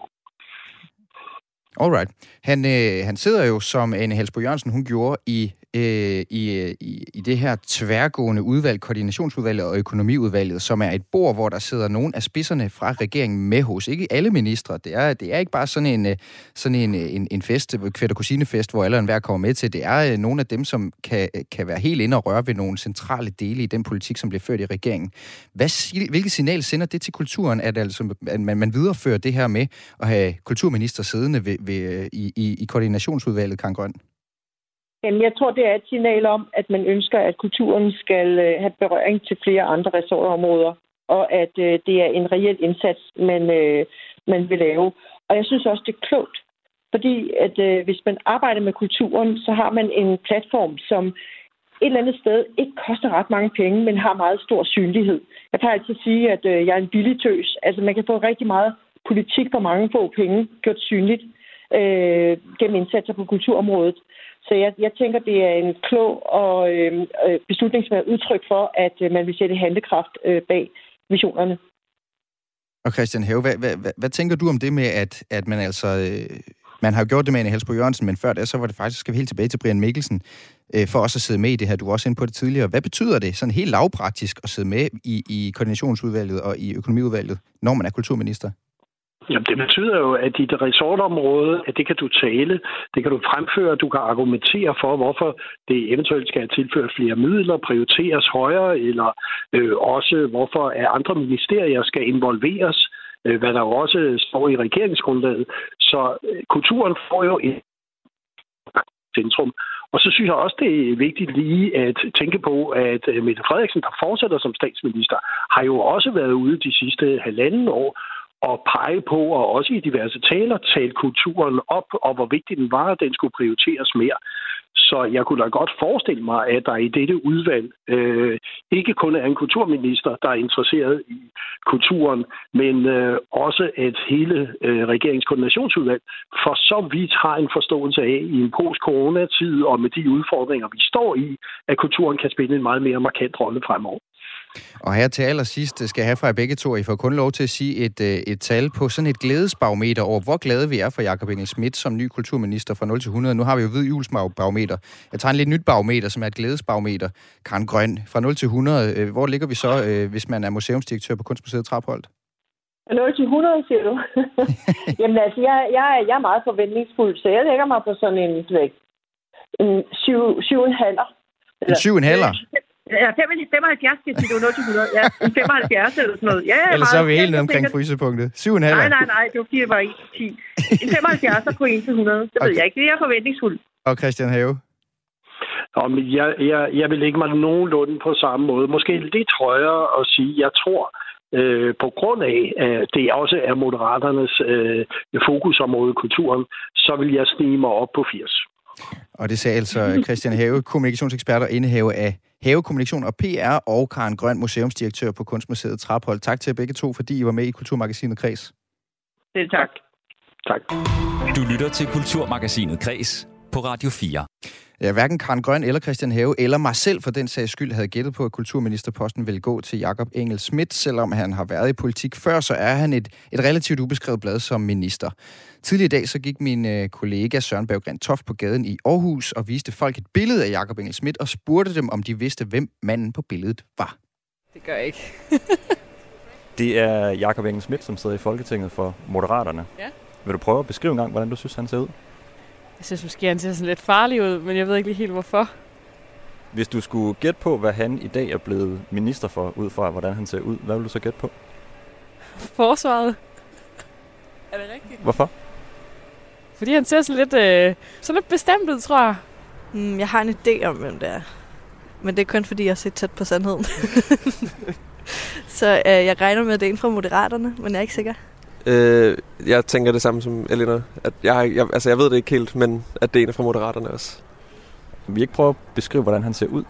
Alright. Han, øh, han sidder jo, som Anne Helsbo Jørgensen hun gjorde, i øh, i, øh, i, i det her tværgående udvalg, koordinationsudvalget og økonomiudvalget, som er et bord, hvor der sidder nogle af spidserne fra regeringen med hos. Ikke alle ministre. Det er, det er ikke bare sådan en, øh, sådan en, øh, en, en fest, kvært kusinefest, hvor alle og enhver kommer med til. Det er øh, nogle af dem, som kan, kan være helt inde og røre ved nogle centrale dele i den politik, som bliver ført i regeringen. Hvad, hvilket signal sender det til kulturen, at, altså, at man, man viderefører det her med at have kulturminister siddende ved, ved, i, i, i koordinationsudvalget, Karen Grøn? Jamen, jeg tror, det er et signal om, at man ønsker, at kulturen skal øh, have berøring til flere andre ressortområder, og at øh, det er en reel indsats, man, øh, man vil lave. Og jeg synes også, det er klogt, fordi at øh, hvis man arbejder med kulturen, så har man en platform, som et eller andet sted ikke koster ret mange penge, men har meget stor synlighed. Jeg kan altid sige, at øh, jeg er en billig tøs. Altså, man kan få rigtig meget politik for mange få penge gjort synligt øh, gennem indsatser på kulturområdet. Så jeg, jeg tænker, det er en klog og øhm, øh, beslutning, som er udtryk for, at øh, man vil sætte handlekraft øh, bag visionerne. Og Christian Have, hvad, hvad, hvad, hvad tænker du om det med, at, at man altså... Øh, Man har jo gjort det med Anne Helsbro Jørgensen, men før det, så var det faktisk, skal vi helt tilbage til Brian Mikkelsen, øh, for også at sidde med i det her. Du var også inde på det tidligere. Hvad betyder det sådan helt lavpraktisk at sidde med i, i koordinationsudvalget og i økonomiudvalget, når man er kulturminister? Jamen, det betyder jo, at dit resortområde, at det kan du tale, det kan du fremføre, du kan argumentere for, hvorfor det eventuelt skal tilføre flere midler, prioriteres højere, eller øh, også hvorfor andre ministerier skal involveres, øh, hvad der også står i regeringsgrundlaget. Så øh, kulturen får jo et centrum. Og så synes jeg også, det er vigtigt lige at tænke på, at øh, Mette Frederiksen, der fortsætter som statsminister, har jo også været ude de sidste halvanden år at pege på, og også i diverse taler, tale kulturen op, og hvor vigtig den var, at den skulle prioriteres mere. Så jeg kunne da godt forestille mig, at der i dette udvalg øh, ikke kun er en kulturminister, der er interesseret i kulturen, men øh, også at hele øh, regeringskoordinationsudvalg for så vidt har en forståelse af i en post-corona-tid og med de udfordringer, vi står i, at kulturen kan spille en meget mere markant rolle fremover. Og her til allersidst skal jeg have fra jer begge to, I får kun lov til at sige et, øh, et tal på sådan et glædesbarometer over, hvor glade vi er for Jakob Engel Schmidt som ny kulturminister fra 0 til 100. Nu har vi jo hvid julesbarometer. Jeg tager en lidt nyt barometer, som er et glædesbarometer. Karen Grøn, fra 0 til 100. Øh, hvor ligger vi så, øh, hvis man er museumsdirektør på Kunstmuseet Trapholdt? 0 til 100, siger du? Jamen altså, jeg, jeg, jeg er meget forventningsfuld, så jeg lægger mig på sådan en, en 7,5. En 7,5? Ja, 75, skal sige, du er 0 til 100. Ja, 75 eller sådan noget. Ja, ja, Ellers så er vi helt nede omkring frysepunktet. 7,5? Nej, nej, nej, det var fordi, det var 1 til 10. En 75 er på 1 til 100. Det okay. ved jeg ikke. Det er forventningsfuld. Og Christian Have? Om jeg, jeg, jeg vil lægge mig nogenlunde på samme måde. Måske lidt højere at sige, jeg tror, øh, på grund af, at det også er Moderaternes øh, fokusområde kulturen, så vil jeg snige mig op på 80. Og det sagde altså Christian Have, kommunikationsekspert og indehaver af Havekommunikation og PR, og Karen Grøn, museumsdirektør på Kunstmuseet Traphold. Tak til jer begge to, fordi I var med i Kulturmagasinet Kreds. Det tak. Tak. Du lytter til Kulturmagasinet Kreds på Radio 4. Ja, hverken Karen Grøn eller Christian Have, eller mig selv for den sags skyld, havde gættet på, at kulturministerposten ville gå til Jakob Engel Schmidt. Selvom han har været i politik før, så er han et, et relativt ubeskrevet blad som minister. Tidligere i dag så gik min øh, kollega Søren Berggren Toft på gaden i Aarhus og viste folk et billede af Jakob Engel Schmidt og spurgte dem, om de vidste, hvem manden på billedet var. Det gør jeg ikke. det er Jakob Engel Schmidt, som sidder i Folketinget for Moderaterne. Ja. Vil du prøve at beskrive en gang, hvordan du synes, han ser ud? Jeg synes måske, han ser sådan lidt farlig ud, men jeg ved ikke lige helt, hvorfor. Hvis du skulle gætte på, hvad han i dag er blevet minister for, ud fra hvordan han ser ud, hvad vil du så gætte på? Forsvaret. Er det rigtigt? Hvorfor? Fordi han ser sådan lidt, øh, sådan lidt bestemt ud, tror jeg. Mm, jeg har en idé om, hvem det er. Men det er kun fordi, jeg har set tæt på sandheden. så øh, jeg regner med, at det er en fra Moderaterne, men jeg er ikke sikker. Øh, jeg tænker det samme som Elena. At jeg, jeg, altså jeg ved det ikke helt, men at det er en fra Moderaterne også. Vi ikke prøve at beskrive, hvordan han ser ud?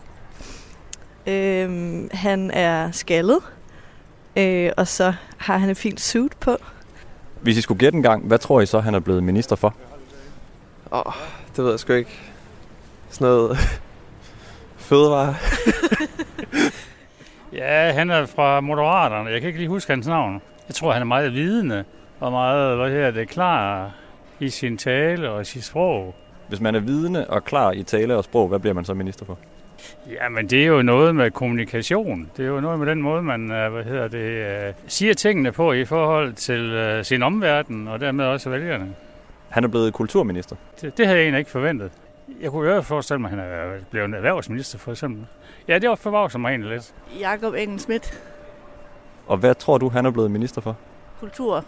Øh, han er skaldet, øh, og så har han en fint suit på. Hvis I skulle gætte en gang, hvad tror I så, han er blevet minister for? Åh, oh, det ved jeg sgu ikke. Sådan noget fødevare. ja, han er fra Moderaterne. Jeg kan ikke lige huske hans navn. Jeg tror, han er meget vidende og meget hvad her, det, klar i sin tale og i sit sprog. Hvis man er vidende og klar i tale og sprog, hvad bliver man så minister for? Jamen, det er jo noget med kommunikation. Det er jo noget med den måde, man øh, hvad hedder det, øh, siger tingene på i forhold til uh, sin omverden og dermed også vælgerne. Han er blevet kulturminister. Det, det havde jeg egentlig ikke forventet. Jeg kunne jo forestille mig, at han er blevet erhvervsminister for eksempel. Ja, det var for mig egentlig lidt. Jakob Engel Schmidt. Og hvad tror du, han er blevet minister for? Kultur.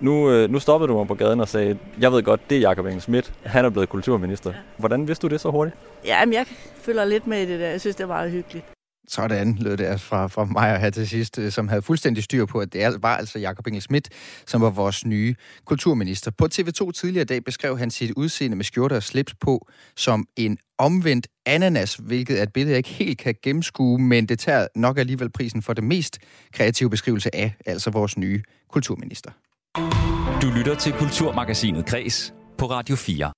Nu, øh, nu stoppede du mig på gaden og sagde, jeg ved godt, det er Jakob Engel Schmidt. Han er blevet kulturminister. Ja. Hvordan vidste du det så hurtigt? Ja, men jeg følger lidt med i det der. Jeg synes, det er meget hyggeligt. Sådan lød det altså fra, fra mig her til sidst, øh, som havde fuldstændig styr på, at det var altså Jakob Engel Schmidt, som var vores nye kulturminister. På TV2 tidligere i dag beskrev han sit udseende med skjorte og slips på som en omvendt ananas, hvilket er et billede, jeg ikke helt kan gennemskue, men det tager nok alligevel prisen for det mest kreative beskrivelse af, altså vores nye kulturminister. Du lytter til Kulturmagasinet Kres på Radio 4.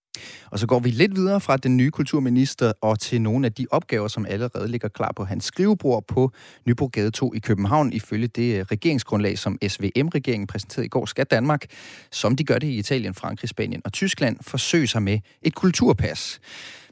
Og så går vi lidt videre fra den nye kulturminister og til nogle af de opgaver, som allerede ligger klar på hans skrivebord på Nybrogade 2 i København. Ifølge det øh, regeringsgrundlag, som SVM-regeringen præsenterede i går, skal Danmark, som de gør det i Italien, Frankrig, Spanien og Tyskland, forsøge sig med et kulturpas.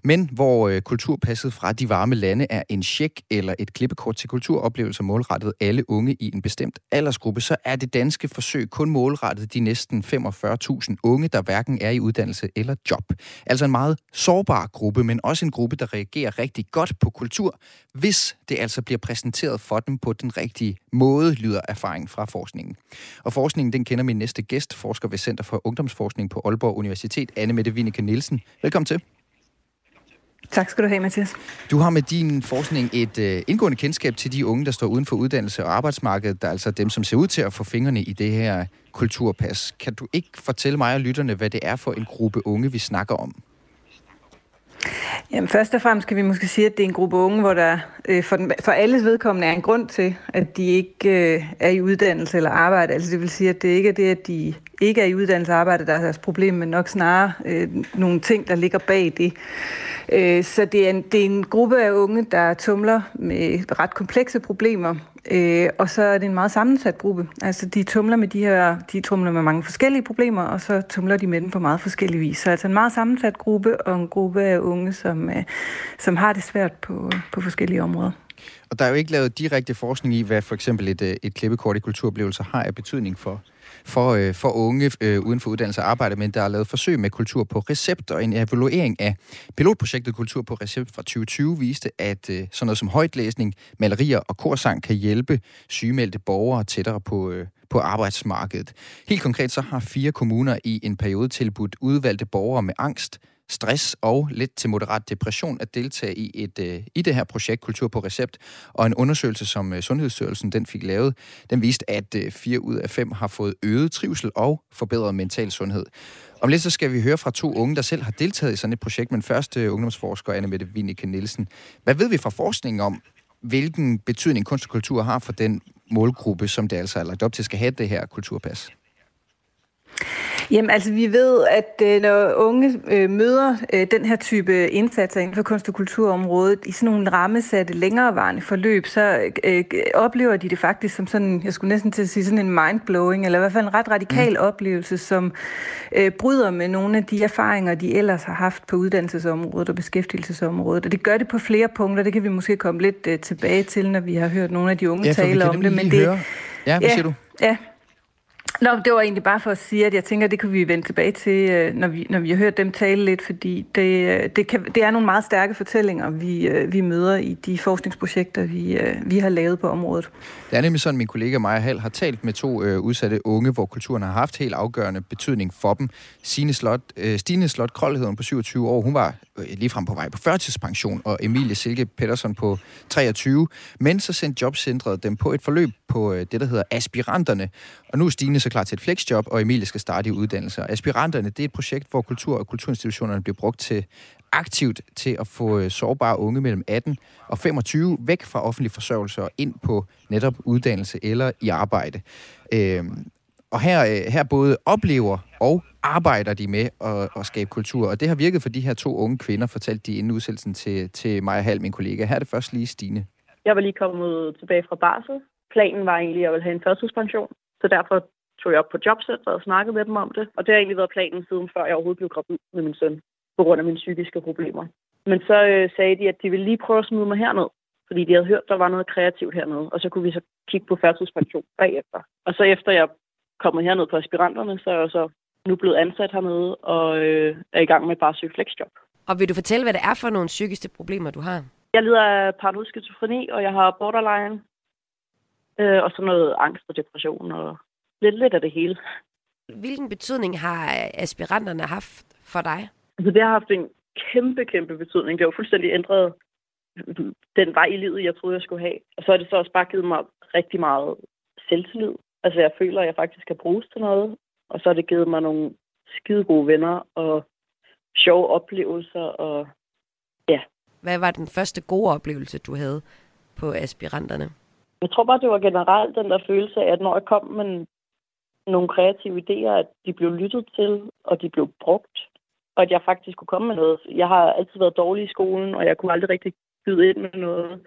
Men hvor øh, kulturpasset fra de varme lande er en check eller et klippekort til kulturoplevelser målrettet alle unge i en bestemt aldersgruppe, så er det danske forsøg kun målrettet de næsten 45.000 unge, der hverken er i uddannelse eller job. Altså en meget sårbar gruppe, men også en gruppe, der reagerer rigtig godt på kultur, hvis det altså bliver præsenteret for dem på den rigtige måde, lyder erfaring fra forskningen. Og forskningen, den kender min næste gæst, forsker ved Center for Ungdomsforskning på Aalborg Universitet, Anne Mette Winneke Nielsen. Velkommen til. Tak skal du have, Mathias. Du har med din forskning et øh, indgående kendskab til de unge, der står uden for uddannelse og arbejdsmarkedet, der er altså dem, som ser ud til at få fingrene i det her kulturpas. Kan du ikke fortælle mig og lytterne, hvad det er for en gruppe unge, vi snakker om? Jamen, først og fremmest kan vi måske sige, at det er en gruppe unge, hvor der øh, for, den, for alles vedkommende er en grund til, at de ikke øh, er i uddannelse eller arbejde. Altså det vil sige, at det ikke er det, at de ikke er i uddannelse og arbejde, der er deres problem, men nok snarere øh, nogle ting, der ligger bag det. Øh, så det er, en, det er en gruppe af unge, der tumler med ret komplekse problemer, øh, og så er det en meget sammensat gruppe. Altså de tumler med de her, de tumler med mange forskellige problemer, og så tumler de med dem på meget forskellige vis. Så altså en meget sammensat gruppe, og en gruppe af unge, som, øh, som har det svært på, på forskellige områder. Og der er jo ikke lavet direkte forskning i, hvad for eksempel et, øh, et klippekort i kulturoplevelser har af betydning for for, øh, for unge øh, uden for uddannelse og arbejde, men der er lavet forsøg med kultur på recept, og en evaluering af pilotprojektet Kultur på recept fra 2020 viste, at øh, sådan noget som højtlæsning, malerier og korsang kan hjælpe sygemeldte borgere tættere på, øh, på arbejdsmarkedet. Helt konkret så har fire kommuner i en periode tilbudt udvalgte borgere med angst, stress og lidt til moderat depression at deltage i, et, øh, i det her projekt Kultur på Recept. Og en undersøgelse, som øh, Sundhedsstyrelsen den fik lavet, den viste, at øh, fire ud af fem har fået øget trivsel og forbedret mental sundhed. Om lidt så skal vi høre fra to unge, der selv har deltaget i sådan et projekt, men først øh, ungdomsforsker Anne Mette Winneke Nielsen. Hvad ved vi fra forskningen om, hvilken betydning kunst og kultur har for den målgruppe, som det altså er lagt op til skal have det her kulturpas? Jamen altså, vi ved, at øh, når unge øh, møder øh, den her type indsatser inden for kunst- og kulturområdet i sådan nogle rammesatte, længerevarende forløb, så øh, oplever de det faktisk som sådan, jeg skulle næsten til at sige sådan en mindblowing, eller i hvert fald en ret radikal mm. oplevelse, som øh, bryder med nogle af de erfaringer, de ellers har haft på uddannelsesområdet og beskæftigelsesområdet. Og det gør det på flere punkter, det kan vi måske komme lidt øh, tilbage til, når vi har hørt nogle af de unge ja, tale om det. Men det, høre. Ja, hvad ja, siger du? Ja, Nå, det var egentlig bare for at sige, at jeg tænker, at det kan vi vende tilbage til, øh, når vi, når vi har hørt dem tale lidt, fordi det, øh, det, kan, det er nogle meget stærke fortællinger, vi, øh, vi møder i de forskningsprojekter, vi, vi har lavet på området. Det er nemlig sådan, at min kollega Maja Hall har talt med to øh, udsatte unge, hvor kulturen har haft helt afgørende betydning for dem. Sine Slot, øh, Stine Slot Kroll på 27 år. Hun var øh, ligefrem på vej på førtidspension, og Emilie Silke Pedersen på 23. Men så sendte jobcentret dem på et forløb på øh, det, der hedder Aspiranterne. Og nu er Stine så klar til et flexjob, og Emilie skal starte i uddannelse. Og Aspiranterne, det er et projekt, hvor kultur- og kulturinstitutionerne bliver brugt til aktivt til at få øh, sårbare unge mellem 18 og 25 væk fra offentlig forsørgelse og ind på netop uddannelse eller i arbejde. Øhm, og her, øh, her både oplever og arbejder de med at, at skabe kultur, og det har virket for de her to unge kvinder, fortalte de inden udsendelsen til, til Maja Hal, min kollega. Her er det først lige Stine. Jeg var lige kommet tilbage fra barsel. Planen var egentlig, at jeg ville have en førtidspension, så derfor tog jeg op på jobcentret og snakkede med dem om det. Og det har egentlig været planen siden før jeg overhovedet blev gravid med min søn på grund af mine psykiske problemer. Men så øh, sagde de, at de ville lige prøve at smide mig herned, fordi de havde hørt, at der var noget kreativt hernede, og så kunne vi så kigge på færdselspension bagefter. Og så efter jeg kommet herned på aspiranterne, så er jeg så nu blevet ansat hernede og øh, er i gang med bare at søge flexjob. Og vil du fortælle, hvad det er for nogle psykiske problemer, du har? Jeg lider af paranoid skizofreni, og jeg har borderline, øh, og så noget angst og depression, og lidt, lidt af det hele. Hvilken betydning har aspiranterne haft for dig? Altså, det har haft en kæmpe, kæmpe betydning. Det har jo fuldstændig ændret den vej i livet, jeg troede, jeg skulle have. Og så har det så også bare givet mig rigtig meget selvtillid. Altså, jeg føler, at jeg faktisk kan bruges til noget. Og så har det givet mig nogle skide gode venner og sjove oplevelser. Og ja. Hvad var den første gode oplevelse, du havde på aspiranterne? Jeg tror bare, det var generelt den der følelse af, at når jeg kom med nogle kreative idéer, at de blev lyttet til, og de blev brugt og at jeg faktisk kunne komme med noget. Jeg har altid været dårlig i skolen, og jeg kunne aldrig rigtig byde ind med noget.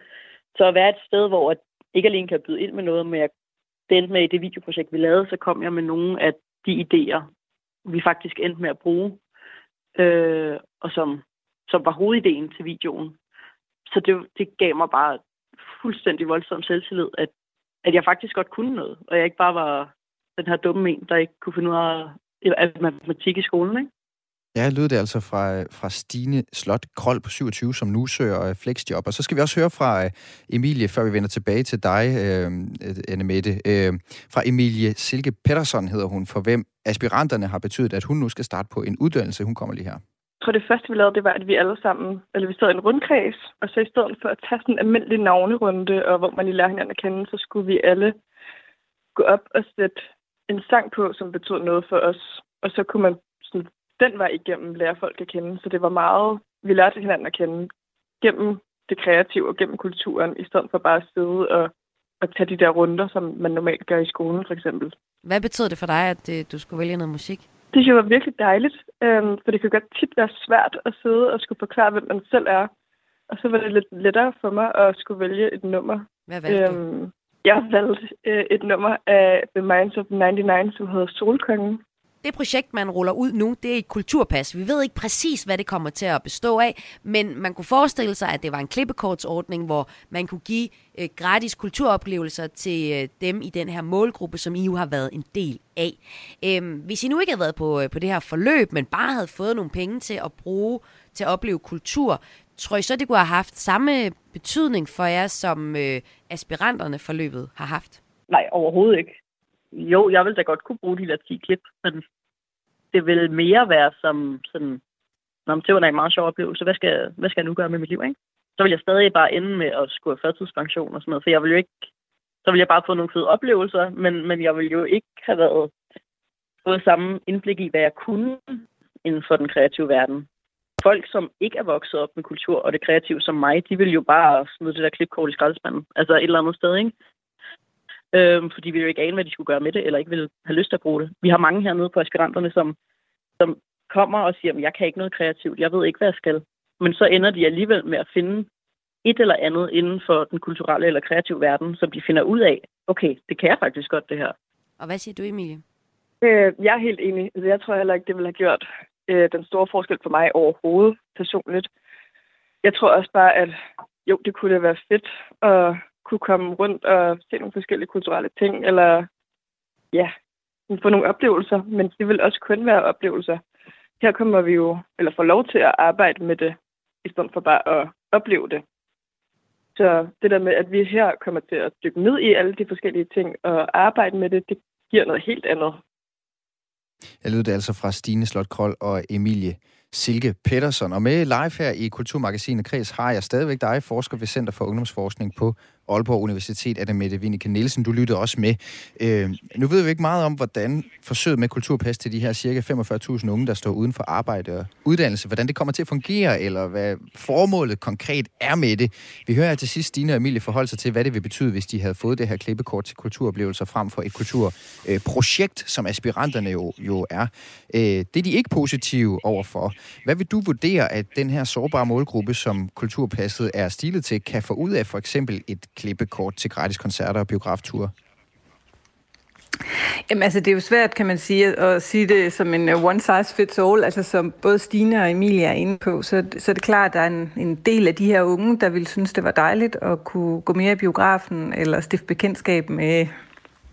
Så at være et sted, hvor jeg ikke alene kan byde ind med noget, men jeg det endte med i det videoprojekt, vi lavede, så kom jeg med nogle af de idéer, vi faktisk endte med at bruge, øh, og som, som var hovedideen til videoen. Så det, det gav mig bare fuldstændig voldsom selvtillid, at, at jeg faktisk godt kunne noget, og jeg ikke bare var den her dumme en, der ikke kunne finde ud af, af matematik i skolen. Ikke? Ja, lød det altså fra, fra Stine Slot Krold på 27, som nu søger flexjob. Og så skal vi også høre fra øh, Emilie, før vi vender tilbage til dig, øh, Anne Mette. Øh, fra Emilie Silke Pettersson hedder hun, for hvem aspiranterne har betydet, at hun nu skal starte på en uddannelse. Hun kommer lige her. Jeg tror, det første, vi lavede, det var, at vi alle sammen, eller vi stod i en rundkreds, og så i stedet for at tage sådan en almindelig navnerunde, og hvor man lige lærer hinanden at kende, så skulle vi alle gå op og sætte en sang på, som betød noget for os. Og så kunne man sådan den var igennem lære folk at kende. Så det var meget, vi lærte hinanden at kende gennem det kreative og gennem kulturen, i stedet for bare at sidde og, og tage de der runder, som man normalt gør i skolen, for eksempel. Hvad betød det for dig, at øh, du skulle vælge noget musik? Det synes jeg var virkelig dejligt, øhm, for det kan godt tit være svært at sidde og skulle forklare, hvem man selv er. Og så var det lidt lettere for mig at skulle vælge et nummer. Hvad valgte øhm, du? Jeg valgte øh, et nummer af The Minds of 99, som hedder Solkongen det projekt, man ruller ud nu, det er et kulturpas. Vi ved ikke præcis, hvad det kommer til at bestå af, men man kunne forestille sig, at det var en klippekortsordning, hvor man kunne give øh, gratis kulturoplevelser til øh, dem i den her målgruppe, som I jo har været en del af. Øhm, hvis I nu ikke havde været på, øh, på det her forløb, men bare havde fået nogle penge til at bruge til at opleve kultur, tror I så, det kunne have haft samme betydning for jer, som øh, aspiranterne forløbet har haft? Nej, overhovedet ikke jo, jeg ville da godt kunne bruge de der 10 klip, men det vil mere være som sådan, Nå, det var da en meget sjov oplevelse. Hvad skal, hvad skal jeg nu gøre med mit liv, ikke? Så vil jeg stadig bare ende med at skulle have førtidspension og sådan noget, for jeg vil jo ikke, så vil jeg bare få nogle fede oplevelser, men, men jeg vil jo ikke have været fået samme indblik i, hvad jeg kunne inden for den kreative verden. Folk, som ikke er vokset op med kultur og det kreative som mig, de vil jo bare smide det der klipkort i skraldespanden. Altså et eller andet sted, ikke? øh, fordi vi jo ikke ane, hvad de skulle gøre med det, eller ikke ville have lyst til at bruge det. Vi har mange hernede på aspiranterne, som, som kommer og siger, at jeg kan ikke noget kreativt, jeg ved ikke, hvad jeg skal. Men så ender de alligevel med at finde et eller andet inden for den kulturelle eller kreative verden, som de finder ud af, okay, det kan jeg faktisk godt, det her. Og hvad siger du, Emilie? Øh, jeg er helt enig. Altså, jeg tror heller ikke, det ville have gjort øh, den store forskel for mig overhovedet personligt. Jeg tror også bare, at jo, det kunne da være fedt at kunne komme rundt og se nogle forskellige kulturelle ting, eller ja, få nogle oplevelser, men det vil også kun være oplevelser. Her kommer vi jo, eller får lov til at arbejde med det, i stedet for bare at opleve det. Så det der med, at vi her kommer til at dykke ned i alle de forskellige ting og arbejde med det, det giver noget helt andet. Jeg lød det altså fra Stine Slot Krold og Emilie Silke Pettersson. Og med live her i Kulturmagasinet Kreds har jeg stadigvæk dig, forsker ved Center for Ungdomsforskning på Aalborg Universitet, Anna Mette Winneke Nielsen. Du lyttede også med. Øh, nu ved vi ikke meget om, hvordan forsøget med kulturpas til de her cirka 45.000 unge, der står uden for arbejde og uddannelse, hvordan det kommer til at fungere, eller hvad formålet konkret er med det. Vi hører til sidst Stine og Emilie forholde sig til, hvad det vil betyde, hvis de havde fået det her klippekort til kulturoplevelser frem for et kulturprojekt, øh, som aspiranterne jo, jo er. Øh, det er de ikke positive overfor. Hvad vil du vurdere, at den her sårbare målgruppe, som kulturpasset er stilet til, kan få ud af for eksempel et klippekort til gratis koncerter og biografture? Jamen altså, det er jo svært, kan man sige, at sige det som en uh, one size fits all, altså som både Stine og Emilie er inde på, så, så er det klart, at der er en, en del af de her unge, der ville synes, det var dejligt at kunne gå mere i biografen, eller stifte bekendtskab med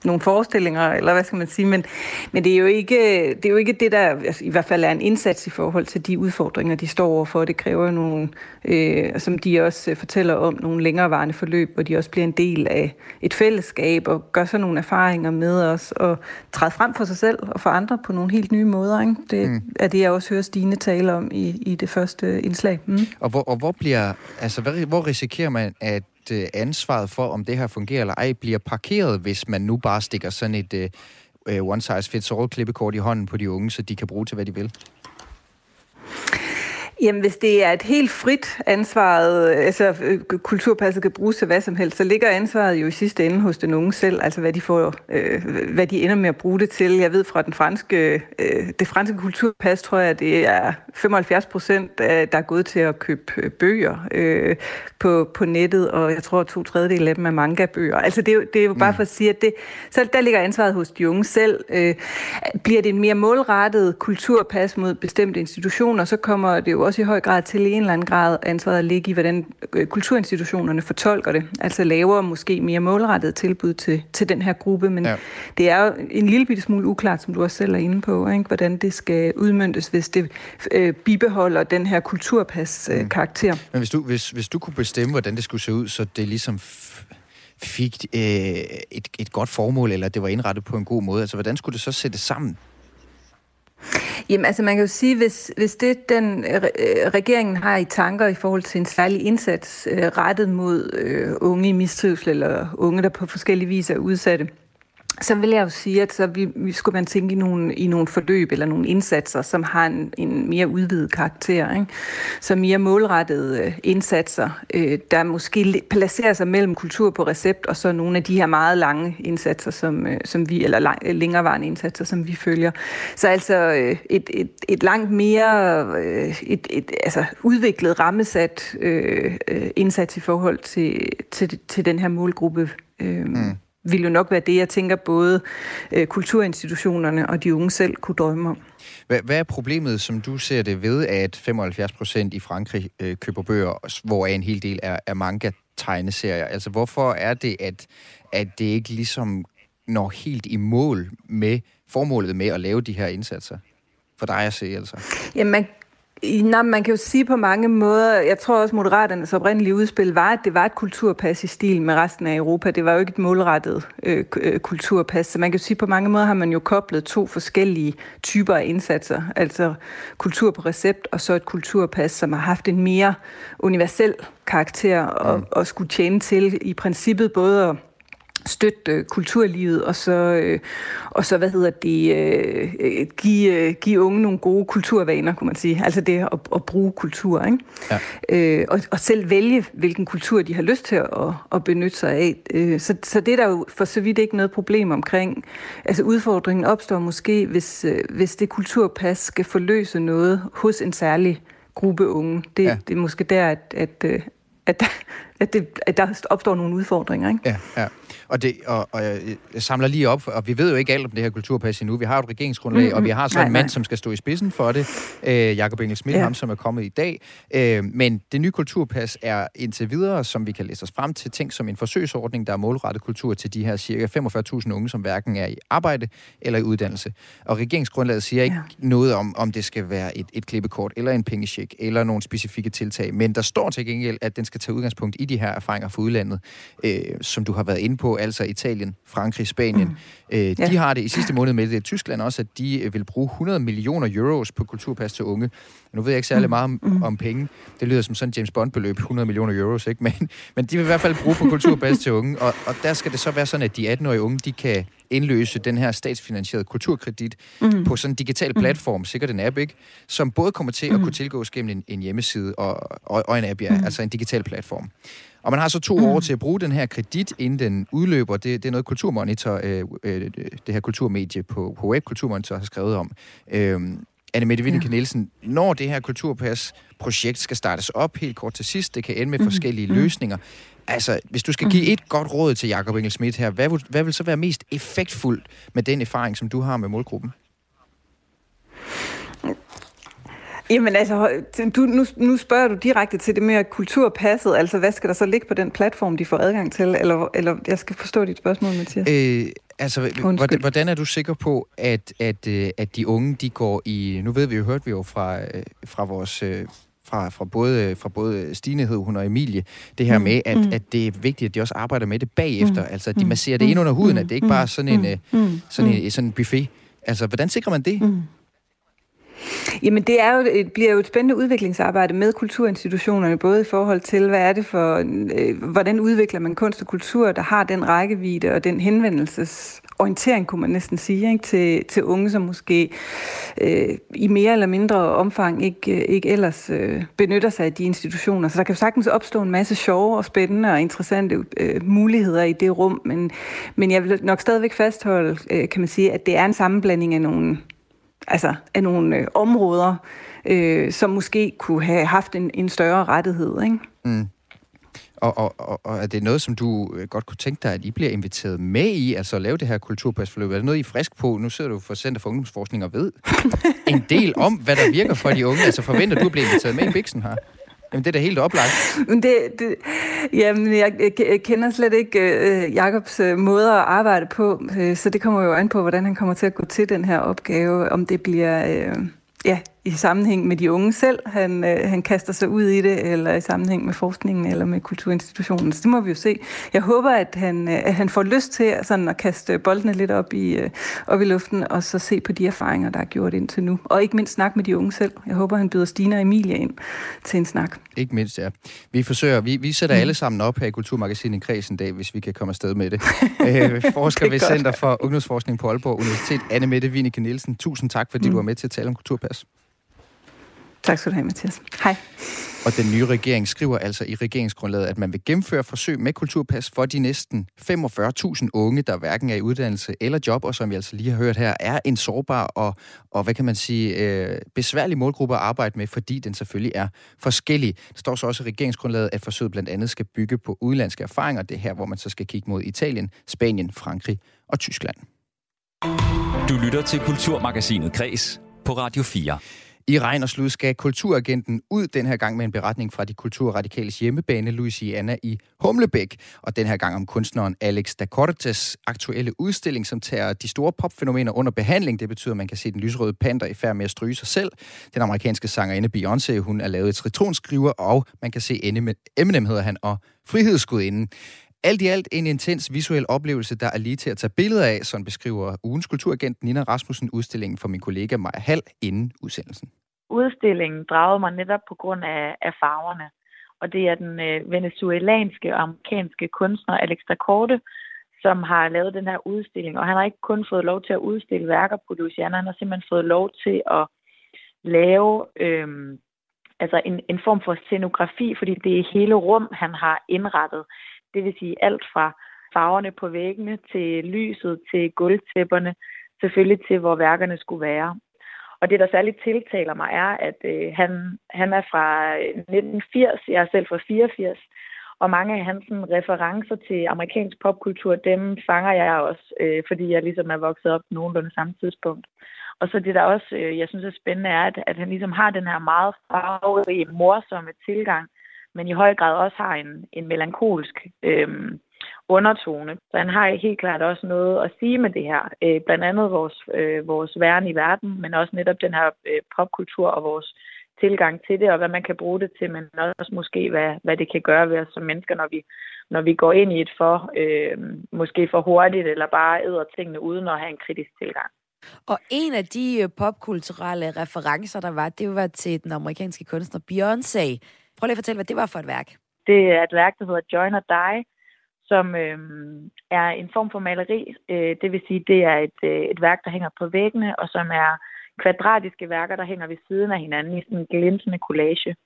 nogle forestillinger, eller hvad skal man sige, men, men det, er jo ikke, det er jo ikke det, der altså, i hvert fald er en indsats i forhold til de udfordringer, de står overfor. Det kræver nogle, øh, som de også fortæller om, nogle længerevarende forløb, hvor de også bliver en del af et fællesskab og gør sig nogle erfaringer med os og træder frem for sig selv og for andre på nogle helt nye måder. Ikke? Det mm. er det, jeg også hører Stine tale om i, i det første indslag. Mm. Og, hvor, og hvor bliver, altså, hvor risikerer man, at øh, ansvaret for, om det her fungerer eller ej, bliver parkeret, hvis man nu bare stikker sådan et øh, øh one size fits all klippekort i hånden på de unge, så de kan bruge til, hvad de vil? Jamen, hvis det er et helt frit ansvaret, altså øh, kulturpasset kan bruges til hvad som helst, så ligger ansvaret jo i sidste ende hos den unge selv, altså hvad de, får, øh, hvad de ender med at bruge det til. Jeg ved fra den franske, øh, det franske kulturpas, tror jeg, det er 75 procent, der er gået til at købe øh, bøger øh, på, på nettet, og jeg tror, to tredjedel af dem er manga-bøger. Altså, det er, det er jo bare mm. for at sige, at det, så der ligger ansvaret hos de unge selv. Øh, bliver det en mere målrettet kulturpas mod bestemte institutioner, så kommer det jo også i høj grad til i en eller anden grad ansvaret at ligge i, hvordan øh, kulturinstitutionerne fortolker det. Altså laver måske mere målrettet tilbud til, til den her gruppe, men ja. det er jo en lille bitte smule uklart, som du også selv er inde på, ikke? hvordan det skal udmyndtes, hvis det øh, bibeholder den her kulturpas-karakter. Øh, mm. Men hvis du, hvis, hvis du kunne bestemme, hvordan det skulle se ud, så det ligesom fik øh, et, et godt formål, eller det var indrettet på en god måde, altså hvordan skulle det så sættes sammen? Jamen altså man kan jo sige, hvis, hvis det den øh, regeringen har i tanker i forhold til en særlig indsats øh, rettet mod øh, unge i mistrivsel eller unge, der på forskellige vis er udsatte, så vil jeg jo sige, at så vi, vi skulle man tænke i nogle, i nogle forløb eller nogle indsatser, som har en, en mere udvidet karakter. Ikke? Så mere målrettede øh, indsatser, øh, der måske placerer sig mellem kultur på recept og så nogle af de her meget lange indsatser, som, øh, som vi, eller lang, øh, længerevarende indsatser, som vi følger. Så altså øh, et, et, et langt mere øh, et, et, altså udviklet, rammesat øh, øh indsats i forhold til, til, til den her målgruppe. Øh, mm vil jo nok være det, jeg tænker både øh, kulturinstitutionerne og de unge selv kunne drømme om. Hvad, hvad er problemet, som du ser det ved, at 75 procent i Frankrig øh, køber bøger, hvor en hel del er, er manga-tegneserier? Altså, hvorfor er det, at, at det ikke ligesom når helt i mål med formålet med at lave de her indsatser? For dig at se, altså. Jamen, man Nej, man kan jo sige på mange måder, jeg tror også, Moderaternes oprindelige udspil var, at det var et kulturpas i stil med resten af Europa. Det var jo ikke et målrettet øh, øh, kulturpas. Så man kan jo sige, på mange måder har man jo koblet to forskellige typer af indsatser. Altså kultur på recept, og så et kulturpas, som har haft en mere universel karakter og, mm. og skulle tjene til i princippet både at støtte øh, kulturlivet, og så, øh, og så hvad hedder det, øh, give, øh, give unge nogle gode kulturvaner, kunne man sige. Altså det at, at bruge kultur, ikke? Ja. Øh, og, og selv vælge, hvilken kultur de har lyst til at, at benytte sig af. Øh, så, så det er der jo for så vidt ikke noget problem omkring. Altså udfordringen opstår måske, hvis, øh, hvis det kulturpas skal forløse noget hos en særlig gruppe unge. Det, ja. det er måske der, at, at, at, at, det, at der opstår nogle udfordringer. Ikke? Ja, ja. Og, det, og, og jeg samler lige op, og vi ved jo ikke alt om det her kulturpas endnu. Vi har et regeringsgrundlag, mm-hmm. og vi har så nej, en mand, nej. som skal stå i spidsen for det, øh, Jakob Engel Schmidt, ja. ham som er kommet i dag. Øh, men det nye kulturpas er indtil videre, som vi kan læse os frem til, ting som en forsøgsordning, der er målrettet kultur til de her cirka 45.000 unge, som hverken er i arbejde eller i uddannelse. Og regeringsgrundlaget siger ikke ja. noget om, om det skal være et, et klippekort, eller en pengecheck, eller nogle specifikke tiltag. Men der står til gengæld, at den skal tage udgangspunkt i de her erfaringer fra udlandet, øh, som du har været inde på, altså Italien, Frankrig, Spanien. Mm. Øh, ja. De har det i sidste måned med det. Tyskland også, at de øh, vil bruge 100 millioner euros på kulturpas til unge. Nu ved jeg ikke særlig mm. meget om, mm. om penge. Det lyder som sådan James Bond-beløb, 100 millioner euros, ikke? Men, men de vil i hvert fald bruge på kulturpas til unge. Og, og der skal det så være sådan, at de 18-årige unge, de kan indløse den her statsfinansierede kulturkredit mm. på sådan en digital mm. platform, mm. sikkert en app, ikke? som både kommer til mm. at kunne tilgås gennem en, en hjemmeside og, og, og en app, ja, mm. altså en digital platform. Og man har så to mm. år til at bruge den her kredit, inden den udløber. Det, det er noget Kulturmonitor, øh, øh, det her kulturmedie på, på web, Kulturmonitor har skrevet om. Øh, Anne Mette Wienicke Nielsen, når det her kulturpas-projekt skal startes op helt kort til sidst, det kan ende med mm. forskellige mm. løsninger. Altså, hvis du skal give mm. et godt råd til Jakob Engel Schmidt her, hvad vil, hvad vil så være mest effektfuldt med den erfaring, som du har med målgruppen? Jamen altså, du, nu, nu spørger du direkte til det med kulturpasset. Altså, hvad skal der så ligge på den platform, de får adgang til? Eller, eller jeg skal forstå dit spørgsmål, Mathias. Øh, altså, hvordan, hvordan er du sikker på, at, at, øh, at de unge, de går i... Nu ved vi jo, hørte vi jo fra, øh, fra vores øh, fra, fra, både, fra både Stine hun og Emilie, det her mm. med, at, mm. at det er vigtigt, at de også arbejder med det bagefter. Mm. Altså, at de mm. masserer det ind under huden, mm. at det ikke bare er sådan en, mm. sådan en, sådan en buffet. Altså, hvordan sikrer man det? Mm. Jamen det er jo, det bliver jo et spændende udviklingsarbejde med kulturinstitutionerne, både i forhold til, hvad er det for, øh, hvordan udvikler man kunst og kultur, der har den rækkevidde og den orientering, kunne man næsten sige, ikke? Til, til unge, som måske øh, i mere eller mindre omfang ikke, øh, ikke ellers øh, benytter sig af de institutioner. Så der kan jo sagtens opstå en masse sjove og spændende og interessante øh, muligheder i det rum, men, men jeg vil nok stadigvæk fastholde, øh, kan man sige, at det er en sammenblanding af nogle altså af nogle øh, områder, øh, som måske kunne have haft en, en større rettighed. Ikke? Mm. Og, og, og, og er det noget, som du øh, godt kunne tænke dig, at I bliver inviteret med i, altså at lave det her kulturpasforløb? Er det noget, I er frisk på? Nu sidder du for Center for Ungdomsforskning og ved en del om, hvad der virker for de unge. Altså forventer du at blive inviteret med i Bixen her? Jamen, det er da helt oplagt. Det, det, jamen, jeg, jeg kender slet ikke uh, Jakobs uh, måde at arbejde på, uh, så det kommer jo an på, hvordan han kommer til at gå til den her opgave, om det bliver... Uh, ja, i sammenhæng med de unge selv, han, øh, han kaster sig ud i det, eller i sammenhæng med forskningen eller med kulturinstitutionen. Så det må vi jo se. Jeg håber, at han, øh, at han får lyst til sådan at kaste boldene lidt op i, øh, op i luften, og så se på de erfaringer, der er gjort indtil nu. Og ikke mindst snakke med de unge selv. Jeg håber, han byder Stina og Emilie ind til en snak. Ikke mindst, ja. Vi forsøger, vi, vi sætter mm. alle sammen op her i Kulturmagasinet Kreds en dag, hvis vi kan komme afsted med det. øh, forsker ved Center for Ungdomsforskning på Aalborg Universitet, Anne Mette Wienicke Nielsen. Tusind tak, fordi mm. du var med til at tale om kulturpas. Tak skal du have, Mathias. Hej. Og den nye regering skriver altså i regeringsgrundlaget, at man vil gennemføre forsøg med kulturpas for de næsten 45.000 unge, der hverken er i uddannelse eller job, og som vi altså lige har hørt her, er en sårbar og, og hvad kan man sige, øh, besværlig målgruppe at arbejde med, fordi den selvfølgelig er forskellig. Der står så også i regeringsgrundlaget, at forsøget blandt andet skal bygge på udlandske erfaringer. Det er her, hvor man så skal kigge mod Italien, Spanien, Frankrig og Tyskland. Du lytter til Kulturmagasinet Kres på Radio 4. I regn og slud skal kulturagenten ud den her gang med en beretning fra de kulturradikales hjemmebane, Louisiana i Humlebæk. Og den her gang om kunstneren Alex da Cortes aktuelle udstilling, som tager de store popfænomener under behandling. Det betyder, at man kan se den lysrøde panda i færd med at stryge sig selv. Den amerikanske sangerinde Beyoncé, hun er lavet et tritonskriver, og man kan se Eminem hedder han, og frihedsgudinden. Alt i alt en intens visuel oplevelse, der er lige til at tage billeder af, som beskriver ugens kulturagent Nina Rasmussen udstillingen for min kollega Maja Hall inden udsendelsen. Udstillingen dragede mig netop på grund af, af farverne, og det er den øh, venezuelanske og amerikanske kunstner Alex da Corte, som har lavet den her udstilling, og han har ikke kun fået lov til at udstille værker på Louisiana, han har simpelthen fået lov til at lave øh, altså en, en form for scenografi, fordi det er hele rum, han har indrettet. Det vil sige alt fra farverne på væggene til lyset, til gulvtæpperne, selvfølgelig til, hvor værkerne skulle være. Og det, der særligt tiltaler mig, er, at øh, han, han er fra øh, 1980, jeg er selv fra 84, og mange af hans referencer til amerikansk popkultur, dem fanger jeg også, øh, fordi jeg ligesom er vokset op nogenlunde samme tidspunkt. Og så det, der også, øh, jeg synes er spændende, er, at, at han ligesom har den her meget farverige, morsomme tilgang men i høj grad også har en, en melankolsk øh, undertone. Så han har helt klart også noget at sige med det her. Øh, blandt andet vores, øh, vores væren i verden, men også netop den her øh, popkultur og vores tilgang til det, og hvad man kan bruge det til, men også måske, hvad, hvad det kan gøre ved os som mennesker, når vi, når vi går ind i et for, øh, måske for hurtigt, eller bare æder tingene uden at have en kritisk tilgang. Og en af de øh, popkulturelle referencer, der var, det var til den amerikanske kunstner Beyoncé, Prøv lige at fortælle, hvad det var for et værk. Det er et værk, der hedder Join or Die, som øh, er en form for maleri. Øh, det vil sige, det er et, øh, et værk, der hænger på væggene, og som er kvadratiske værker, der hænger ved siden af hinanden i sådan en glimtende collage.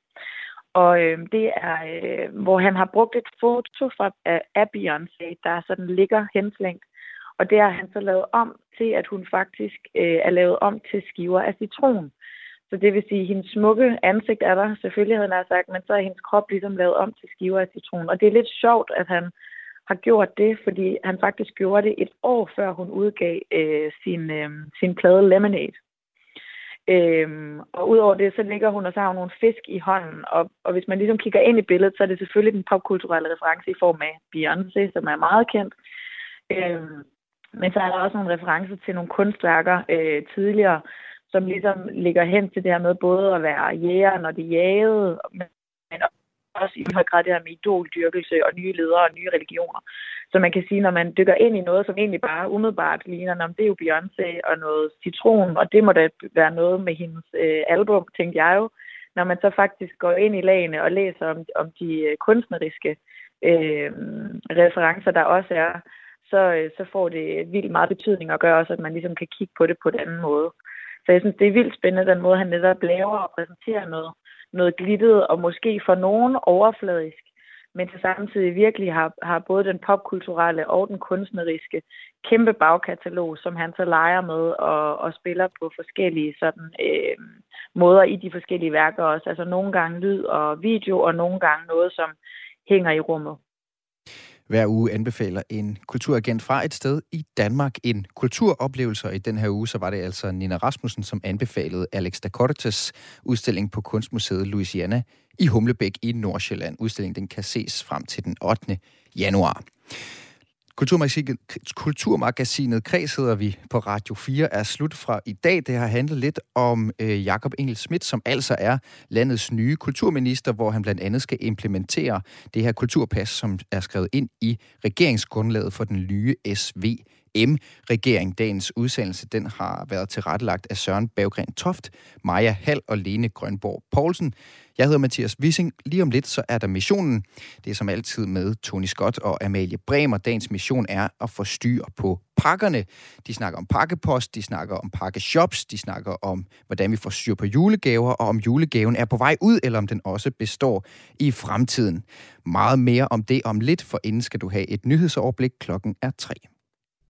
Og øh, det er, øh, hvor han har brugt et foto fra, af, af Beyoncé, der sådan ligger henslængt. Og det har han så lavet om til, at hun faktisk øh, er lavet om til skiver af citron. Så det vil sige, at hendes smukke ansigt er der, selvfølgelig havde han sagt, men så er hendes krop ligesom lavet om til skiver af citron. Og det er lidt sjovt, at han har gjort det, fordi han faktisk gjorde det et år før hun udgav øh, sin, øh, sin plade Lemonade. Øhm, og udover det, så ligger hun og så har hun nogle fisk i hånden. Og, og hvis man ligesom kigger ind i billedet, så er det selvfølgelig den popkulturelle reference i form af Beyoncé, som er meget kendt. Øhm, men så er der også nogle referencer til nogle kunstværker øh, tidligere, som ligesom ligger hen til det her med både at være jæger, når de jagede, men også i høj grad det her med idoldyrkelse og nye ledere og nye religioner. Så man kan sige, når man dykker ind i noget, som egentlig bare umiddelbart ligner, om det er jo Beyoncé og noget citron, og det må da være noget med hendes øh, album, tænkte jeg jo. Når man så faktisk går ind i lagene og læser om, om de øh, kunstneriske øh, referencer, der også er, så, øh, så får det vildt meget betydning og gør også, at man ligesom kan kigge på det på den anden måde. Så jeg synes, det er vildt spændende, den måde, han netop laver og præsenterer noget, noget glittet, og måske for nogen overfladisk, men til samtidig virkelig har, har både den popkulturelle og den kunstneriske kæmpe bagkatalog, som han så leger med og, og spiller på forskellige sådan, øh, måder i de forskellige værker også. Altså nogle gange lyd og video, og nogle gange noget, som hænger i rummet. Hver uge anbefaler en kulturagent fra et sted i Danmark en kulturoplevelse, og i den her uge så var det altså Nina Rasmussen, som anbefalede Alex da Cortes udstilling på Kunstmuseet Louisiana i Humlebæk i Nordsjælland. Udstillingen den kan ses frem til den 8. januar. Kulturmagasinet, Kulturmagasinet Kreds hedder vi på Radio 4 er slut fra i dag. Det har handlet lidt om øh, Jakob Engel Schmidt, som altså er landets nye kulturminister, hvor han blandt andet skal implementere det her kulturpas, som er skrevet ind i regeringsgrundlaget for den nye SV M-regering. Dagens udsendelse den har været tilrettelagt af Søren Baggren Toft, Maja Hall og Lene Grønborg Poulsen. Jeg hedder Mathias Wissing. Lige om lidt, så er der missionen. Det er som altid med Tony Scott og Amalie Bremer. Dagens mission er at få styr på pakkerne. De snakker om pakkepost, de snakker om pakkeshops, de snakker om, hvordan vi får styr på julegaver, og om julegaven er på vej ud, eller om den også består i fremtiden. Meget mere om det om lidt, for inden skal du have et nyhedsoverblik. Klokken er tre.